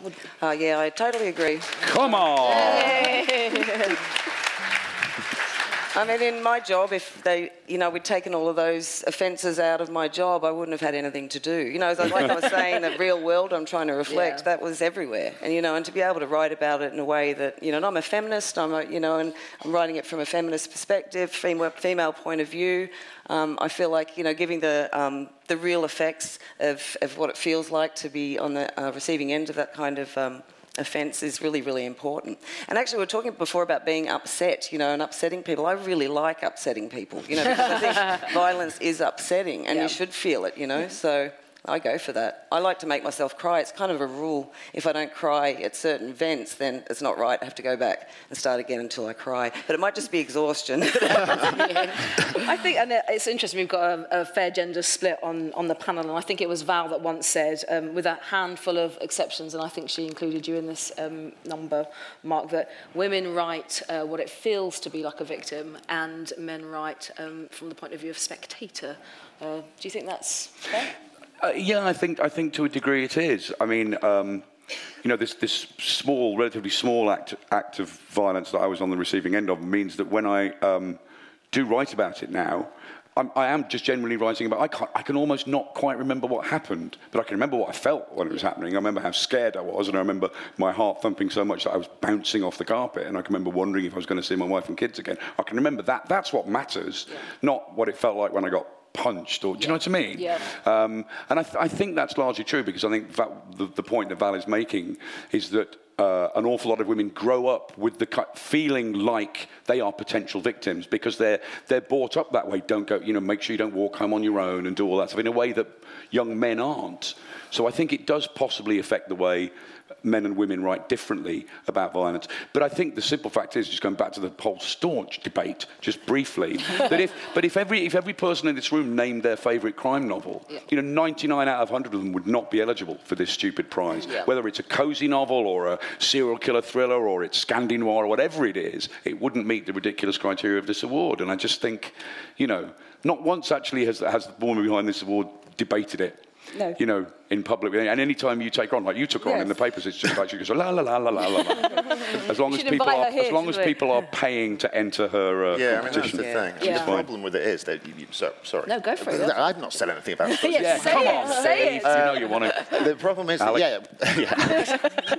Uh, yeah, I totally agree. Come on. I mean, in my job, if they, you know, we'd taken all of those offences out of my job, I wouldn't have had anything to do. You know, like I was saying, the real world I'm trying to reflect, Yeah. that was everywhere. And, you know, and to be able to write about it in a way that, you know, and I'm a feminist, I'm a, you know, and I'm writing it from a feminist perspective, female, female point of view. Um, I feel like, you know, giving the, um, the real effects of, of what it feels like to be on the uh, receiving end of that kind of um, offence is really, really important. And actually, we were talking before about being upset, you know, and upsetting people. I really like upsetting people, you know, because I think violence is upsetting and Yeah. you should feel it, you know. So I go for that. I like to make myself cry. It's kind of a rule. If I don't cry at certain events, then it's not right. I have to go back and start again until I cry. But it might just be exhaustion. I think, and it's interesting, we've got a, a fair gender split on, on the panel, and I think it was Val that once said, um, with a handful of exceptions, and I think she included you in this um, number, Mark, that women write uh, what it feels to be like a victim, and men write um, from the point of view of spectator. Uh, do you think that's fair? Uh, yeah, I think I think to a degree it is. I mean, um, you know, this this small, relatively small act act of violence that I was on the receiving end of means that when I um, do write about it now. I'm, I am just generally writing about. I, can't, I can almost not quite remember what happened, but I can remember what I felt when it was happening. I remember how scared I was, and I remember my heart thumping so much that I was bouncing off the carpet, and I can remember wondering if I was going to see my wife and kids again. I can remember that. That's what matters, not what it felt like when I got punched. Or do you know what I mean? Yeah. Um, and I, th- I think that's largely true because I think that the, the point that Val is making is that uh, an awful lot of women grow up with the feeling like they are potential victims because they're they're brought up that way. Don't go, you know, make sure you don't walk home on your own and do all that stuff in a way that young men aren't. So I think it does possibly affect the way men and women write differently about violence. But I think the simple fact is, just going back to the whole staunch debate, just briefly, that if, but if every, if every person in this room named their favourite crime novel, you know, 99 out of 100 of them would not be eligible for this stupid prize. Whether it's a cosy novel or a serial killer thriller or it's Scandi Noir or whatever it is, it wouldn't meet the ridiculous criteria of this award. And I just think, you know, not once actually has, has the woman behind this award debated it. No. You know, in public, and any time you take her on, like you took her on in the papers, it's just like she goes la la la la la la. la. As long as should people invite are, her here, as long as shouldn't we? people are paying to enter her uh, Yeah, I mean, that's competition. the Yeah. thing. Yeah. The problem with it is that, you, you, so, sorry. No, go for it, go for I've not said anything about it. Yeah, yeah, say come it, on, say Steve. it. you know you want to. The problem is, that, Alex? yeah, yeah.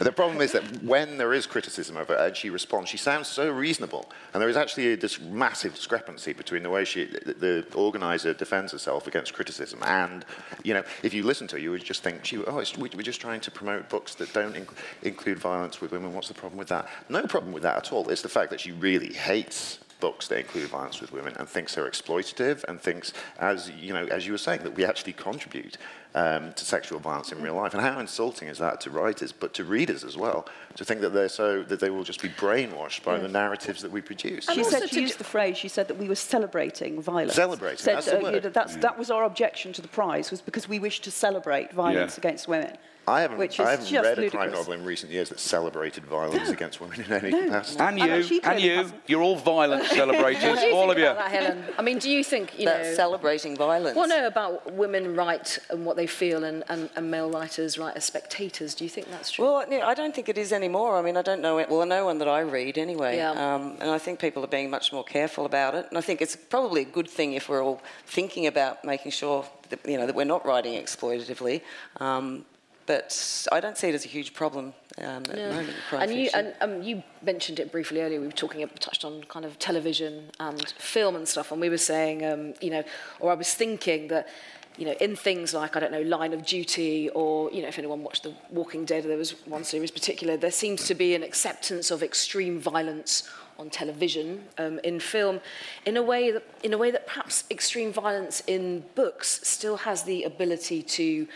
The problem is that when there is criticism of her and she responds, she sounds so reasonable, and there is actually this massive discrepancy between the way she, the, the organizer, defends herself against criticism, and you know, if you listen to her, you would just think, she, oh, we're just trying to promote books that don't inc- include violence with women. What's the problem with that? No problem with that at all. It's the fact that she really hates books that include violence with women and thinks they're exploitative and thinks, as you know, as you were saying, that we actually contribute um, to sexual violence in real life. And how insulting is that to writers, but to readers as well, to think that they're so that they will just be brainwashed by the narratives that we produce. She also said to she do- used the phrase. She said that we were celebrating violence. Celebrating, Said, that's the uh, you word. know, that's, That was our objection to the prize was because we wished to celebrate violence Yeah. against women. I haven't, which is I haven't just read a crime novel in recent years that celebrated violence against women in any No. capacity. And you, and you, hasn't. you're all violence celebrators, What do you all of you. that, Helen? I mean, do you think, you That know... celebrating violence. Well, no, about women write and what they feel and, and, and male writers write as spectators. Do you think that's true? Well, no, I don't think it is anymore. I mean, I don't know it. Well, I know one that I read anyway. Yeah. Um, and I think people are being much more careful about it. And I think it's probably a good thing if we're all thinking about making sure that, you know, that we're not writing exploitatively. Um, but I don't see it as a huge problem um, at the moment. and you and um, you mentioned it briefly earlier. We were talking, touched on kind of television and film and stuff, and we were saying, um, you know, or I was thinking that. You know, in things like I don't know, Line of Duty, or you know, if anyone watched The Walking Dead, there was one series particular. There seems to be an acceptance of extreme violence on television, um, in film, in a way that in a way that perhaps extreme violence in books still has the ability to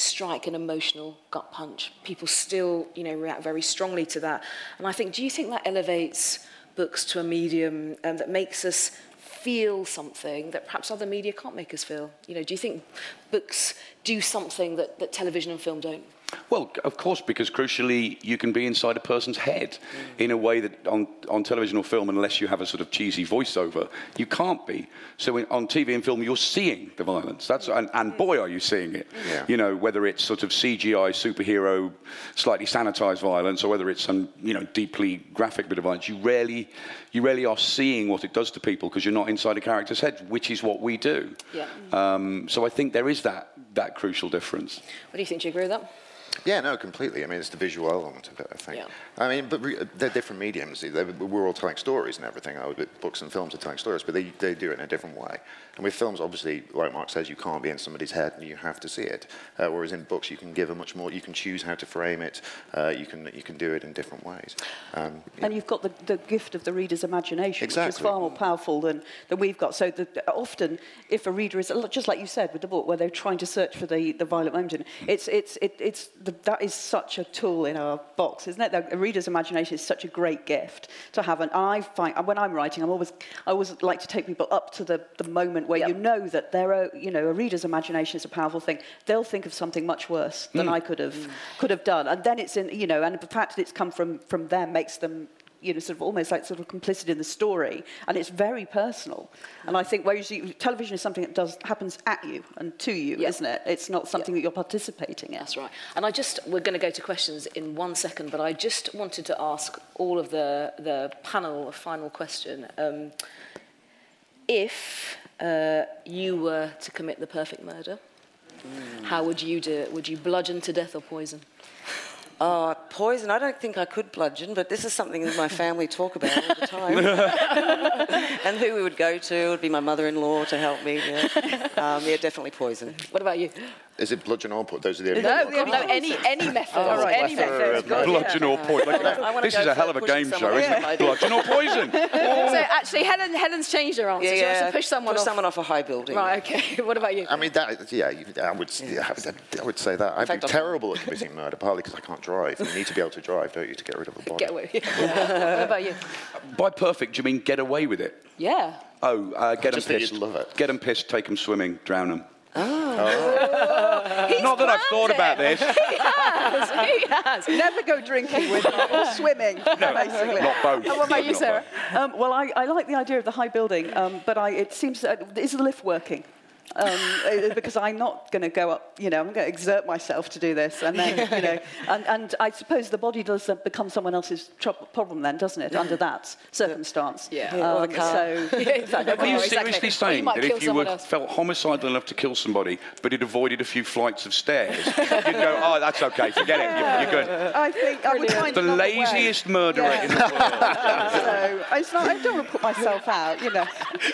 strike an emotional gut punch. People still, you know, react very strongly to that. And I think, do you think that elevates books to a medium um, that makes us feel something that perhaps other media can't make us feel? You know, do you think books do something that, that television and film don't? Well, of course, because crucially, you can be inside a person's head mm. in a way that on, on television or film, unless you have a sort of cheesy voiceover, you can't be. So in, on TV and film, you're seeing the violence. That's and, and boy, are you seeing it. Yeah. You know, whether it's sort of CGI superhero, slightly sanitized violence, or whether it's some you know deeply graphic bit of violence, you rarely you rarely are seeing what it does to people because you're not inside a character's head, which is what we do. Yeah. Um, so I think there is that that crucial difference. What do you think? Do you agree with that? Yeah, no, completely. I mean, it's the visual element of it, I think. Yeah. I mean, but re- they're different mediums. They're, we're all telling stories and everything. books and films are telling stories, but they, they do it in a different way. And with films, obviously, like Mark says, you can't be in somebody's head and you have to see it. Uh, whereas in books, you can give a much more, you can choose how to frame it, uh, you, can, you can do it in different ways. Um, and you've got the, the gift of the reader's imagination, exactly. which is far more powerful than, than we've got. So the, often, if a reader is, just like you said with the book, where they're trying to search for the, the violent moment, it's, it's, it, it's the, that is such a tool in our box, isn't it? Reader's imagination is such a great gift to have. And I find, when I'm writing, I'm always, I always like to take people up to the, the moment where yep. you know that there are, you know, a reader's imagination is a powerful thing. They'll think of something much worse than mm. I could have, mm. could have done. And then it's in, you know, and the fact that it's come from, from them makes them you know, sort of almost like sort of complicit in the story, and it's very personal. And I think whereas you, television is something that does happens at you and to you, yep. isn't it? It's not something yep. that you're participating in. That's right. And I just we're going to go to questions in one second, but I just wanted to ask all of the the panel a final question. Um, if uh, you were to commit the perfect murder, mm. how would you do it? Would you bludgeon to death or poison? Oh, poison. I don't think I could bludgeon, but this is something that my family talk about all the time. and who we would go to would be my mother-in-law to help me. Yeah, um, yeah definitely poison. What about you? Is it bludgeon or point? Those are the only no, no, no, any any method. Oh, right. Any method. Bludgeon or point. Like, this is a hell of a game show, isn't it? Bludgeon or poison. so actually, Helen, Helen's changed her answer. Yeah, she wants to push someone push off. someone off a high building. Right. Okay. what about you? I mean, that. Yeah, I would. Yeah. I would say that. I'd fact, be I'm terrible at committing murder, partly because I can't drive. You need to be able to drive, don't you, to get rid of a body? Get away. Yeah. what about you? By perfect, do you mean get away with it? Yeah. Oh, uh, get them pissed. Love it. Get them pissed. Take them swimming. Drown them. Oh. Not that I've thought it. about this. he has. He has. Never go drinking with them or swimming, no, basically. Not both. And what about you, Sarah? Um, well, I, I, like the idea of the high building, um, but I, it seems, uh, is the lift working? Um, uh, because I'm not going to go up, you know, I'm going to exert myself to do this. And then, you know, and, and I suppose the body does become someone else's problem then, doesn't it, under that circumstance? Yeah. Um, so, exactly. Are you seriously saying that if you were, felt homicidal enough to kill somebody, but it avoided a few flights of stairs, you'd go, oh, that's okay, forget it, you're, you're good. I think I would find The laziest way. murderer yeah. in the world. so, it's not, I don't want to put myself out, you know.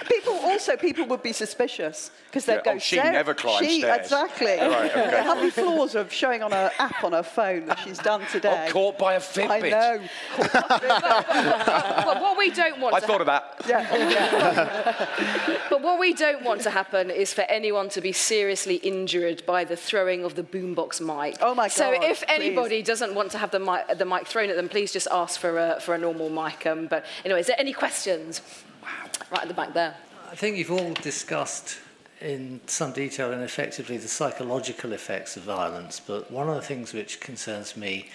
People, also, people would be suspicious, because they'd yeah. go, oh, she never climbs she, stairs. Exactly. right, okay. How many floors of showing on an app on her phone that she's done today? Oh, caught by a Fitbit. I know. well, what we don't want I to thought of that. Yeah. yeah. but what we don't want to happen is for anyone to be seriously injured by the throwing of the boombox mic. Oh, my God. So if please. anybody doesn't want to have the mic, the mic thrown at them, please just ask for a, for a normal mic. Um, but anyway, is there any questions? Wow. Right at the back there. I think you've all discussed in some detail and effectively the psychological effects of violence, but one of the things which concerns me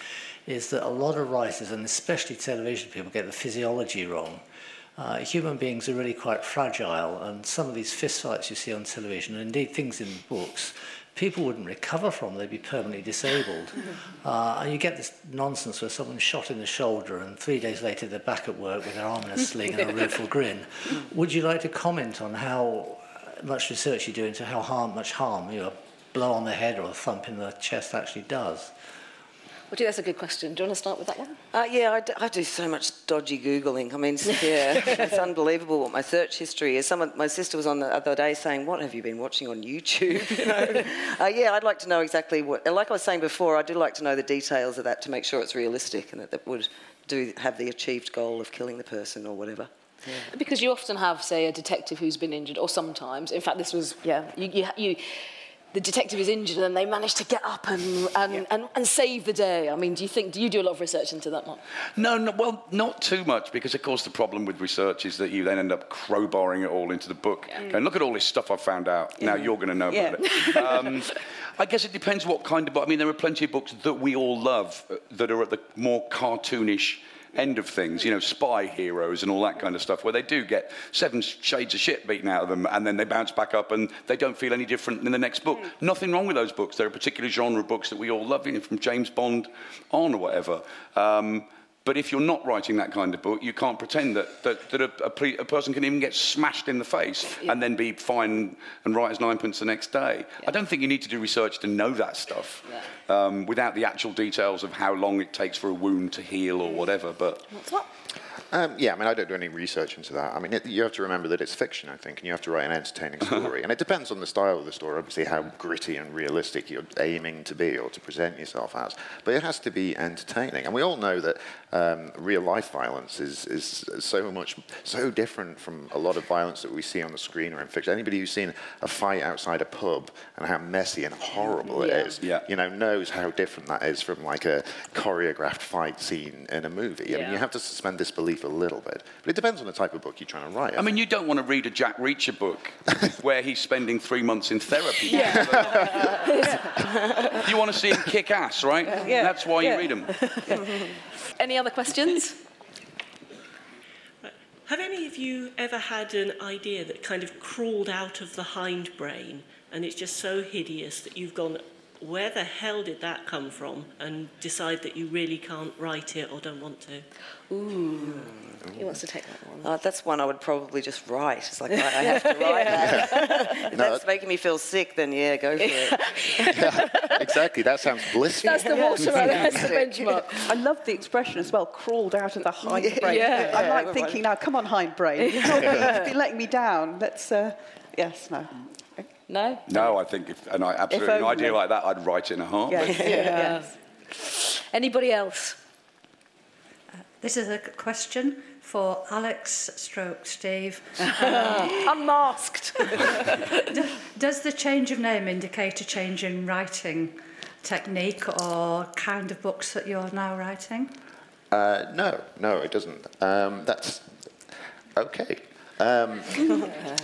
is that a lot of writers, and especially television people, get the physiology wrong. Uh, human beings are really quite fragile, and some of these fistfights you see on television, and indeed things in books, people wouldn't recover from, they'd be permanently disabled. Uh, and you get this nonsense where someone's shot in the shoulder and three days later they're back at work with their arm in a sling and a rueful grin. Would you like to comment on how much research you do into how harm, much harm you know, a blow on the head or a thump in the chest actually does. Well, gee, that's a good question. Do you want to start with that one? Uh, yeah, I do, I do so much dodgy Googling. I mean, yeah, it's unbelievable what my search history is. Someone, my sister was on the other day saying, what have you been watching on YouTube? You know? uh, yeah, I'd like to know exactly what... And like I was saying before, I do like to know the details of that to make sure it's realistic and that that would do have the achieved goal of killing the person or whatever. Yeah. Because you often have, say, a detective who's been injured, or sometimes, in fact, this was, yeah, you, you, you the detective is injured and they manage to get up and, and, yeah. and, and, save the day. I mean, do you think, do you do a lot of research into that, Mark? No, no, well, not too much, because of course the problem with research is that you then end up crowbarring it all into the book. Yeah. And look at all this stuff I've found out. Yeah. Now you're going to know about it. Um, I guess it depends what kind of book. I mean, there are plenty of books that we all love uh, that are at the more cartoonish end of things, you know, spy heroes and all that kind of stuff, where they do get seven shades of shit beaten out of them and then they bounce back up and they don't feel any different in the next book. Mm. Nothing wrong with those books. There are particular genre books that we all love, you know, from James Bond on or whatever. Um, but if you're not writing that kind of book, you can't pretend that, that, that a, a, pre, a person can even get smashed in the face yeah. and then be fine and right as ninepence the next day. Yeah. I don't think you need to do research to know that stuff yeah. um, without the actual details of how long it takes for a wound to heal or whatever. But What's up? Um, yeah, I mean, I don't do any research into that. I mean, it, you have to remember that it's fiction, I think, and you have to write an entertaining story. and it depends on the style of the story, obviously, how gritty and realistic you're aiming to be or to present yourself as. But it has to be entertaining. And we all know that um, real life violence is, is so much, so different from a lot of violence that we see on the screen or in fiction. Anybody who's seen a fight outside a pub and how messy and horrible yeah. it is, yeah. you know, knows how different that is from like a choreographed fight scene in a movie. Yeah. I mean, you have to suspend disbelief a little bit. But it depends on the type of book you're trying to write. I, I mean, you don't want to read a Jack Reacher book where he's spending three months in therapy. Yeah. you want to see him kick ass, right? Yeah. That's why you read them. Any other questions? Have any of you ever had an idea that kind of crawled out of the hindbrain and it's just so hideous that you've gone, where the hell did that come from? And decide that you really can't write it or don't want to? Ooh. He wants to take that one. Uh, that's one I would probably just write. It's like, I have to write that. if no, that's making me feel sick, then yeah, go for it. yeah, exactly. That sounds blissful. That's the watermelon. That's the benchmark. I love the expression as well, crawled out of the hindbrain. Yeah, yeah, I'm like thinking, now, come on, hindbrain. You've been letting me down. Let's, uh, yes, no. No? No, I think if, and I absolutely, an idea like that, I'd write it in a heartbeat. Yeah. yeah. Anybody else? Uh, this is a question for Alex Stroke Steve. Unmasked. Does the change of name indicate a change in writing technique or kind of books that you're now writing? Uh, no, no, it doesn't. Um, that's okay. Um,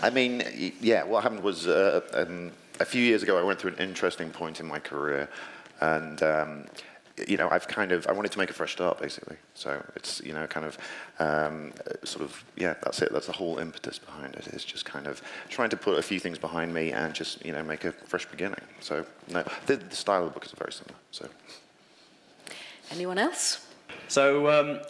I mean, yeah, what happened was uh, um, a few years ago I went through an interesting point in my career, and um, you know, I've kind of I wanted to make a fresh start basically. So it's you know kind of um, sort of yeah, that's it. That's the whole impetus behind it. it. Is just kind of trying to put a few things behind me and just you know make a fresh beginning. So no, the, the style of the book is very similar. So anyone else? So um,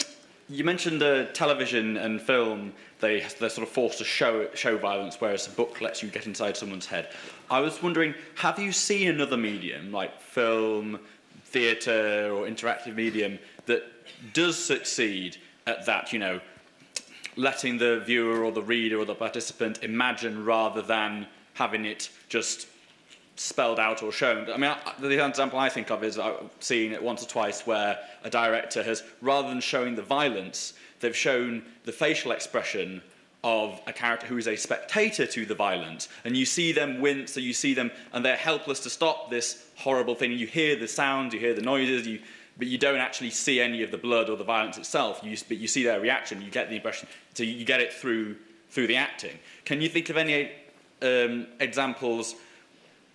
you mentioned uh, television and film they, they're sort of forced to show, show violence, whereas a book lets you get inside someone's head. I was wondering, have you seen another medium, like film, theatre, or interactive medium, that does succeed at that, you know, letting the viewer or the reader or the participant imagine rather than having it just spelled out or shown. I mean, the example I think of is I've seen it once or twice where a director has, rather than showing the violence, they've shown the facial expression of a character who is a spectator to the violence. And you see them wince, so you see them, and they're helpless to stop this horrible thing. You hear the sounds, you hear the noises, you, but you don't actually see any of the blood or the violence itself. You, but you see their reaction, you get the impression, so you get it through, through the acting. Can you think of any um, examples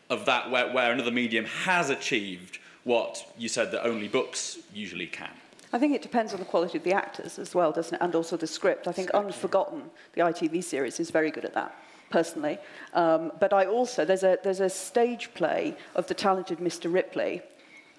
of that where, where another medium has achieved what you said that only books usually can? I think it depends on the quality of the actors as well, doesn't it? And also the script. I think Unforgotten, the ITV series, is very good at that personally. Um, but I also, there's a, there's a stage play of The Talented Mr. Ripley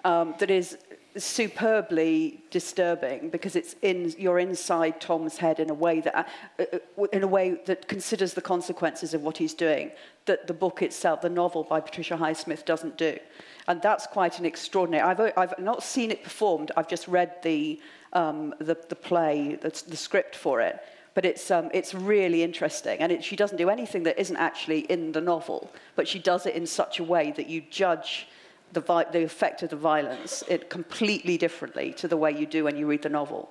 um, that is superbly disturbing because it's in, you're inside Tom's head in a way that, uh, uh, in a way that considers the consequences of what he's doing that the book itself, the novel by Patricia Highsmith, doesn't do. And that's quite an extraordinary. I've, I've not seen it performed, I've just read the, um, the, the play, the, the script for it. But it's, um, it's really interesting. And it, she doesn't do anything that isn't actually in the novel, but she does it in such a way that you judge the, vi- the effect of the violence it completely differently to the way you do when you read the novel.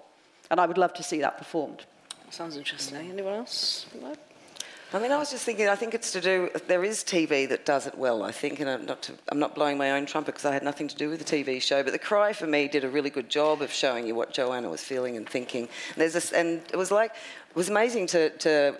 And I would love to see that performed. Sounds interesting. Anyone else? I mean, I was just thinking. I think it's to do. There is TV that does it well. I think, and I'm not. To, I'm not blowing my own trumpet because I had nothing to do with the TV show. But The Cry for me did a really good job of showing you what Joanna was feeling and thinking. And there's this, and it was like it was amazing to to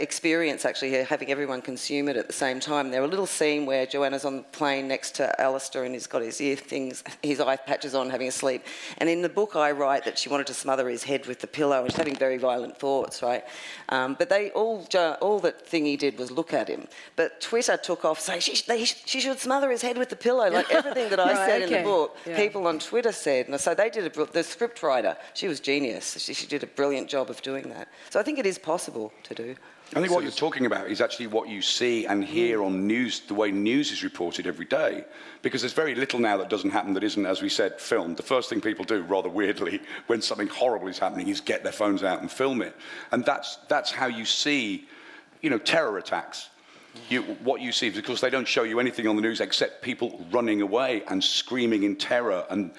experience actually here, having everyone consume it at the same time. There a little scene where Joanna's on the plane next to Alistair and he's got his ear things, his eye patches on, having a sleep. And in the book, I write that she wanted to smother his head with the pillow and she's having very violent thoughts, right? Um, but they all, all that thingy did was look at him. But Twitter took off saying she, they, she should smother his head with the pillow. Like everything that I right, said okay. in the book, yeah. people on Twitter said. And so they did a, the script writer, she was genius. She, she did a brilliant job of doing that. So I think it is possible to do. I think what you're talking about is actually what you see and mm-hmm. hear on news, the way news is reported every day. Because there's very little now that doesn't happen that isn't, as we said, filmed. The first thing people do, rather weirdly, when something horrible is happening, is get their phones out and film it. And that's, that's how you see, you know, terror attacks mm-hmm. you, what you see, because they don't show you anything on the news except people running away and screaming in terror. And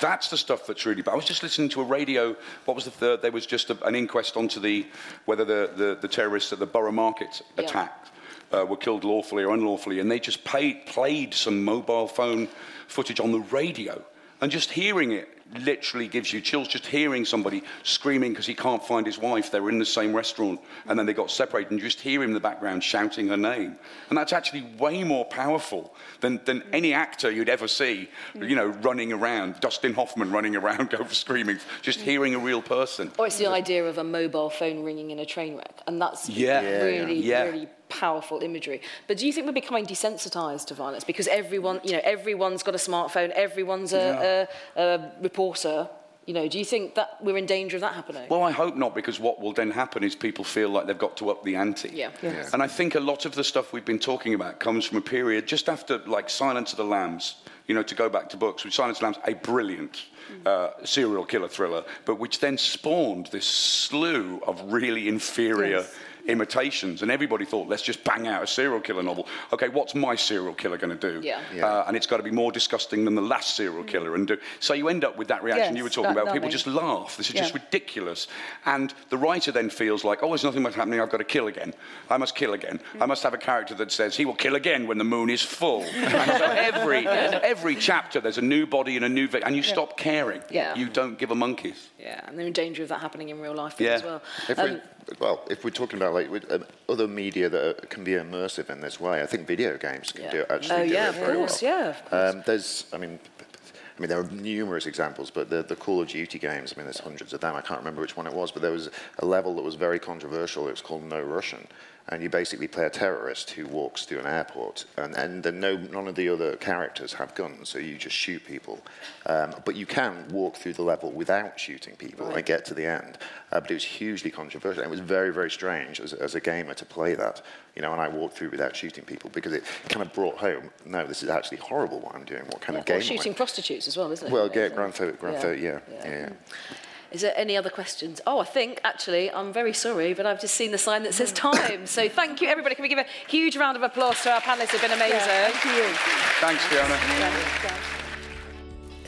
that's the stuff that's really bad. I was just listening to a radio, what was the third? There was just a, an inquest onto the, whether the, the, the terrorists at the Borough Market yeah. attack uh, were killed lawfully or unlawfully. And they just paid, played some mobile phone footage on the radio. And just hearing it literally gives you chills just hearing somebody screaming because he can't find his wife. They were in the same restaurant and then they got separated, and you just hear him in the background shouting her name. And that's actually way more powerful than, than any actor you'd ever see, mm. you know, running around, Dustin Hoffman running around over screaming, just mm. hearing a real person. Or it's the idea of a mobile phone ringing in a train wreck, and that's yeah. really, yeah. really powerful imagery. But do you think we're becoming desensitized to violence because everyone, you know, everyone's got a smartphone, everyone's a, yeah. a, a reporter, you know, do you think that we're in danger of that happening? Well, I hope not, because what will then happen is people feel like they've got to up the ante. Yeah. Yes. And I think a lot of the stuff we've been talking about comes from a period just after, like, Silence of the Lambs, you know, to go back to books, with Silence of the Lambs, a brilliant uh, serial killer thriller, but which then spawned this slew of really inferior. Yes imitations, and everybody thought, let's just bang out a serial killer novel. Okay, what's my serial killer going to do? Yeah. yeah. Uh, and it's got to be more disgusting than the last serial killer. And do, so you end up with that reaction yes, you were talking about. People just laugh. This is yeah. just ridiculous. And the writer then feels like, oh, there's nothing much happening. I've got to kill again. I must kill again. Mm. I must have a character that says he will kill again when the moon is full. and so every every chapter there's a new body and a new victim, and you yeah. stop caring. Yeah. You don't give a monkey's. Yeah, and they're in danger of that happening in real life yeah. as well. If um, well, if we're talking about like with, um, other media that can be immersive in this way, I think video games can yeah. do actually oh, do yeah, it very course, well. Yeah, of course. Um, there's, I mean, I mean, there are numerous examples, but the, the Call of Duty games, I mean, there's hundreds of them. I can't remember which one it was, but there was a level that was very controversial. It was called No Russian and you basically play a terrorist who walks through an airport, and, and no, none of the other characters have guns, so you just shoot people. Um, but you can walk through the level without shooting people right. and get to the end. Uh, but it was hugely controversial. It was very, very strange as, as a gamer to play that, you know, and I walked through without shooting people because it kind of brought home, no, this is actually horrible what I'm doing. What kind yeah, of game? Shooting prostitutes as well, isn't it? Well, yeah, Grand Theft, Grand yeah. Theft, yeah. yeah. yeah. Is there any other questions? Oh, I think actually, I'm very sorry, but I've just seen the sign that says mm. time. So thank you, everybody. Can we give a huge round of applause to our panelists? They've been amazing. Yeah, thank you. Thanks, Fiona.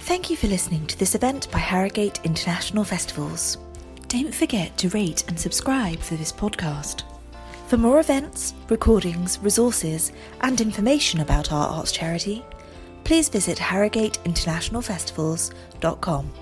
Thank you for listening to this event by Harrogate International Festivals. Don't forget to rate and subscribe for this podcast. For more events, recordings, resources, and information about our arts charity, please visit harrogateinternationalfestivals.com.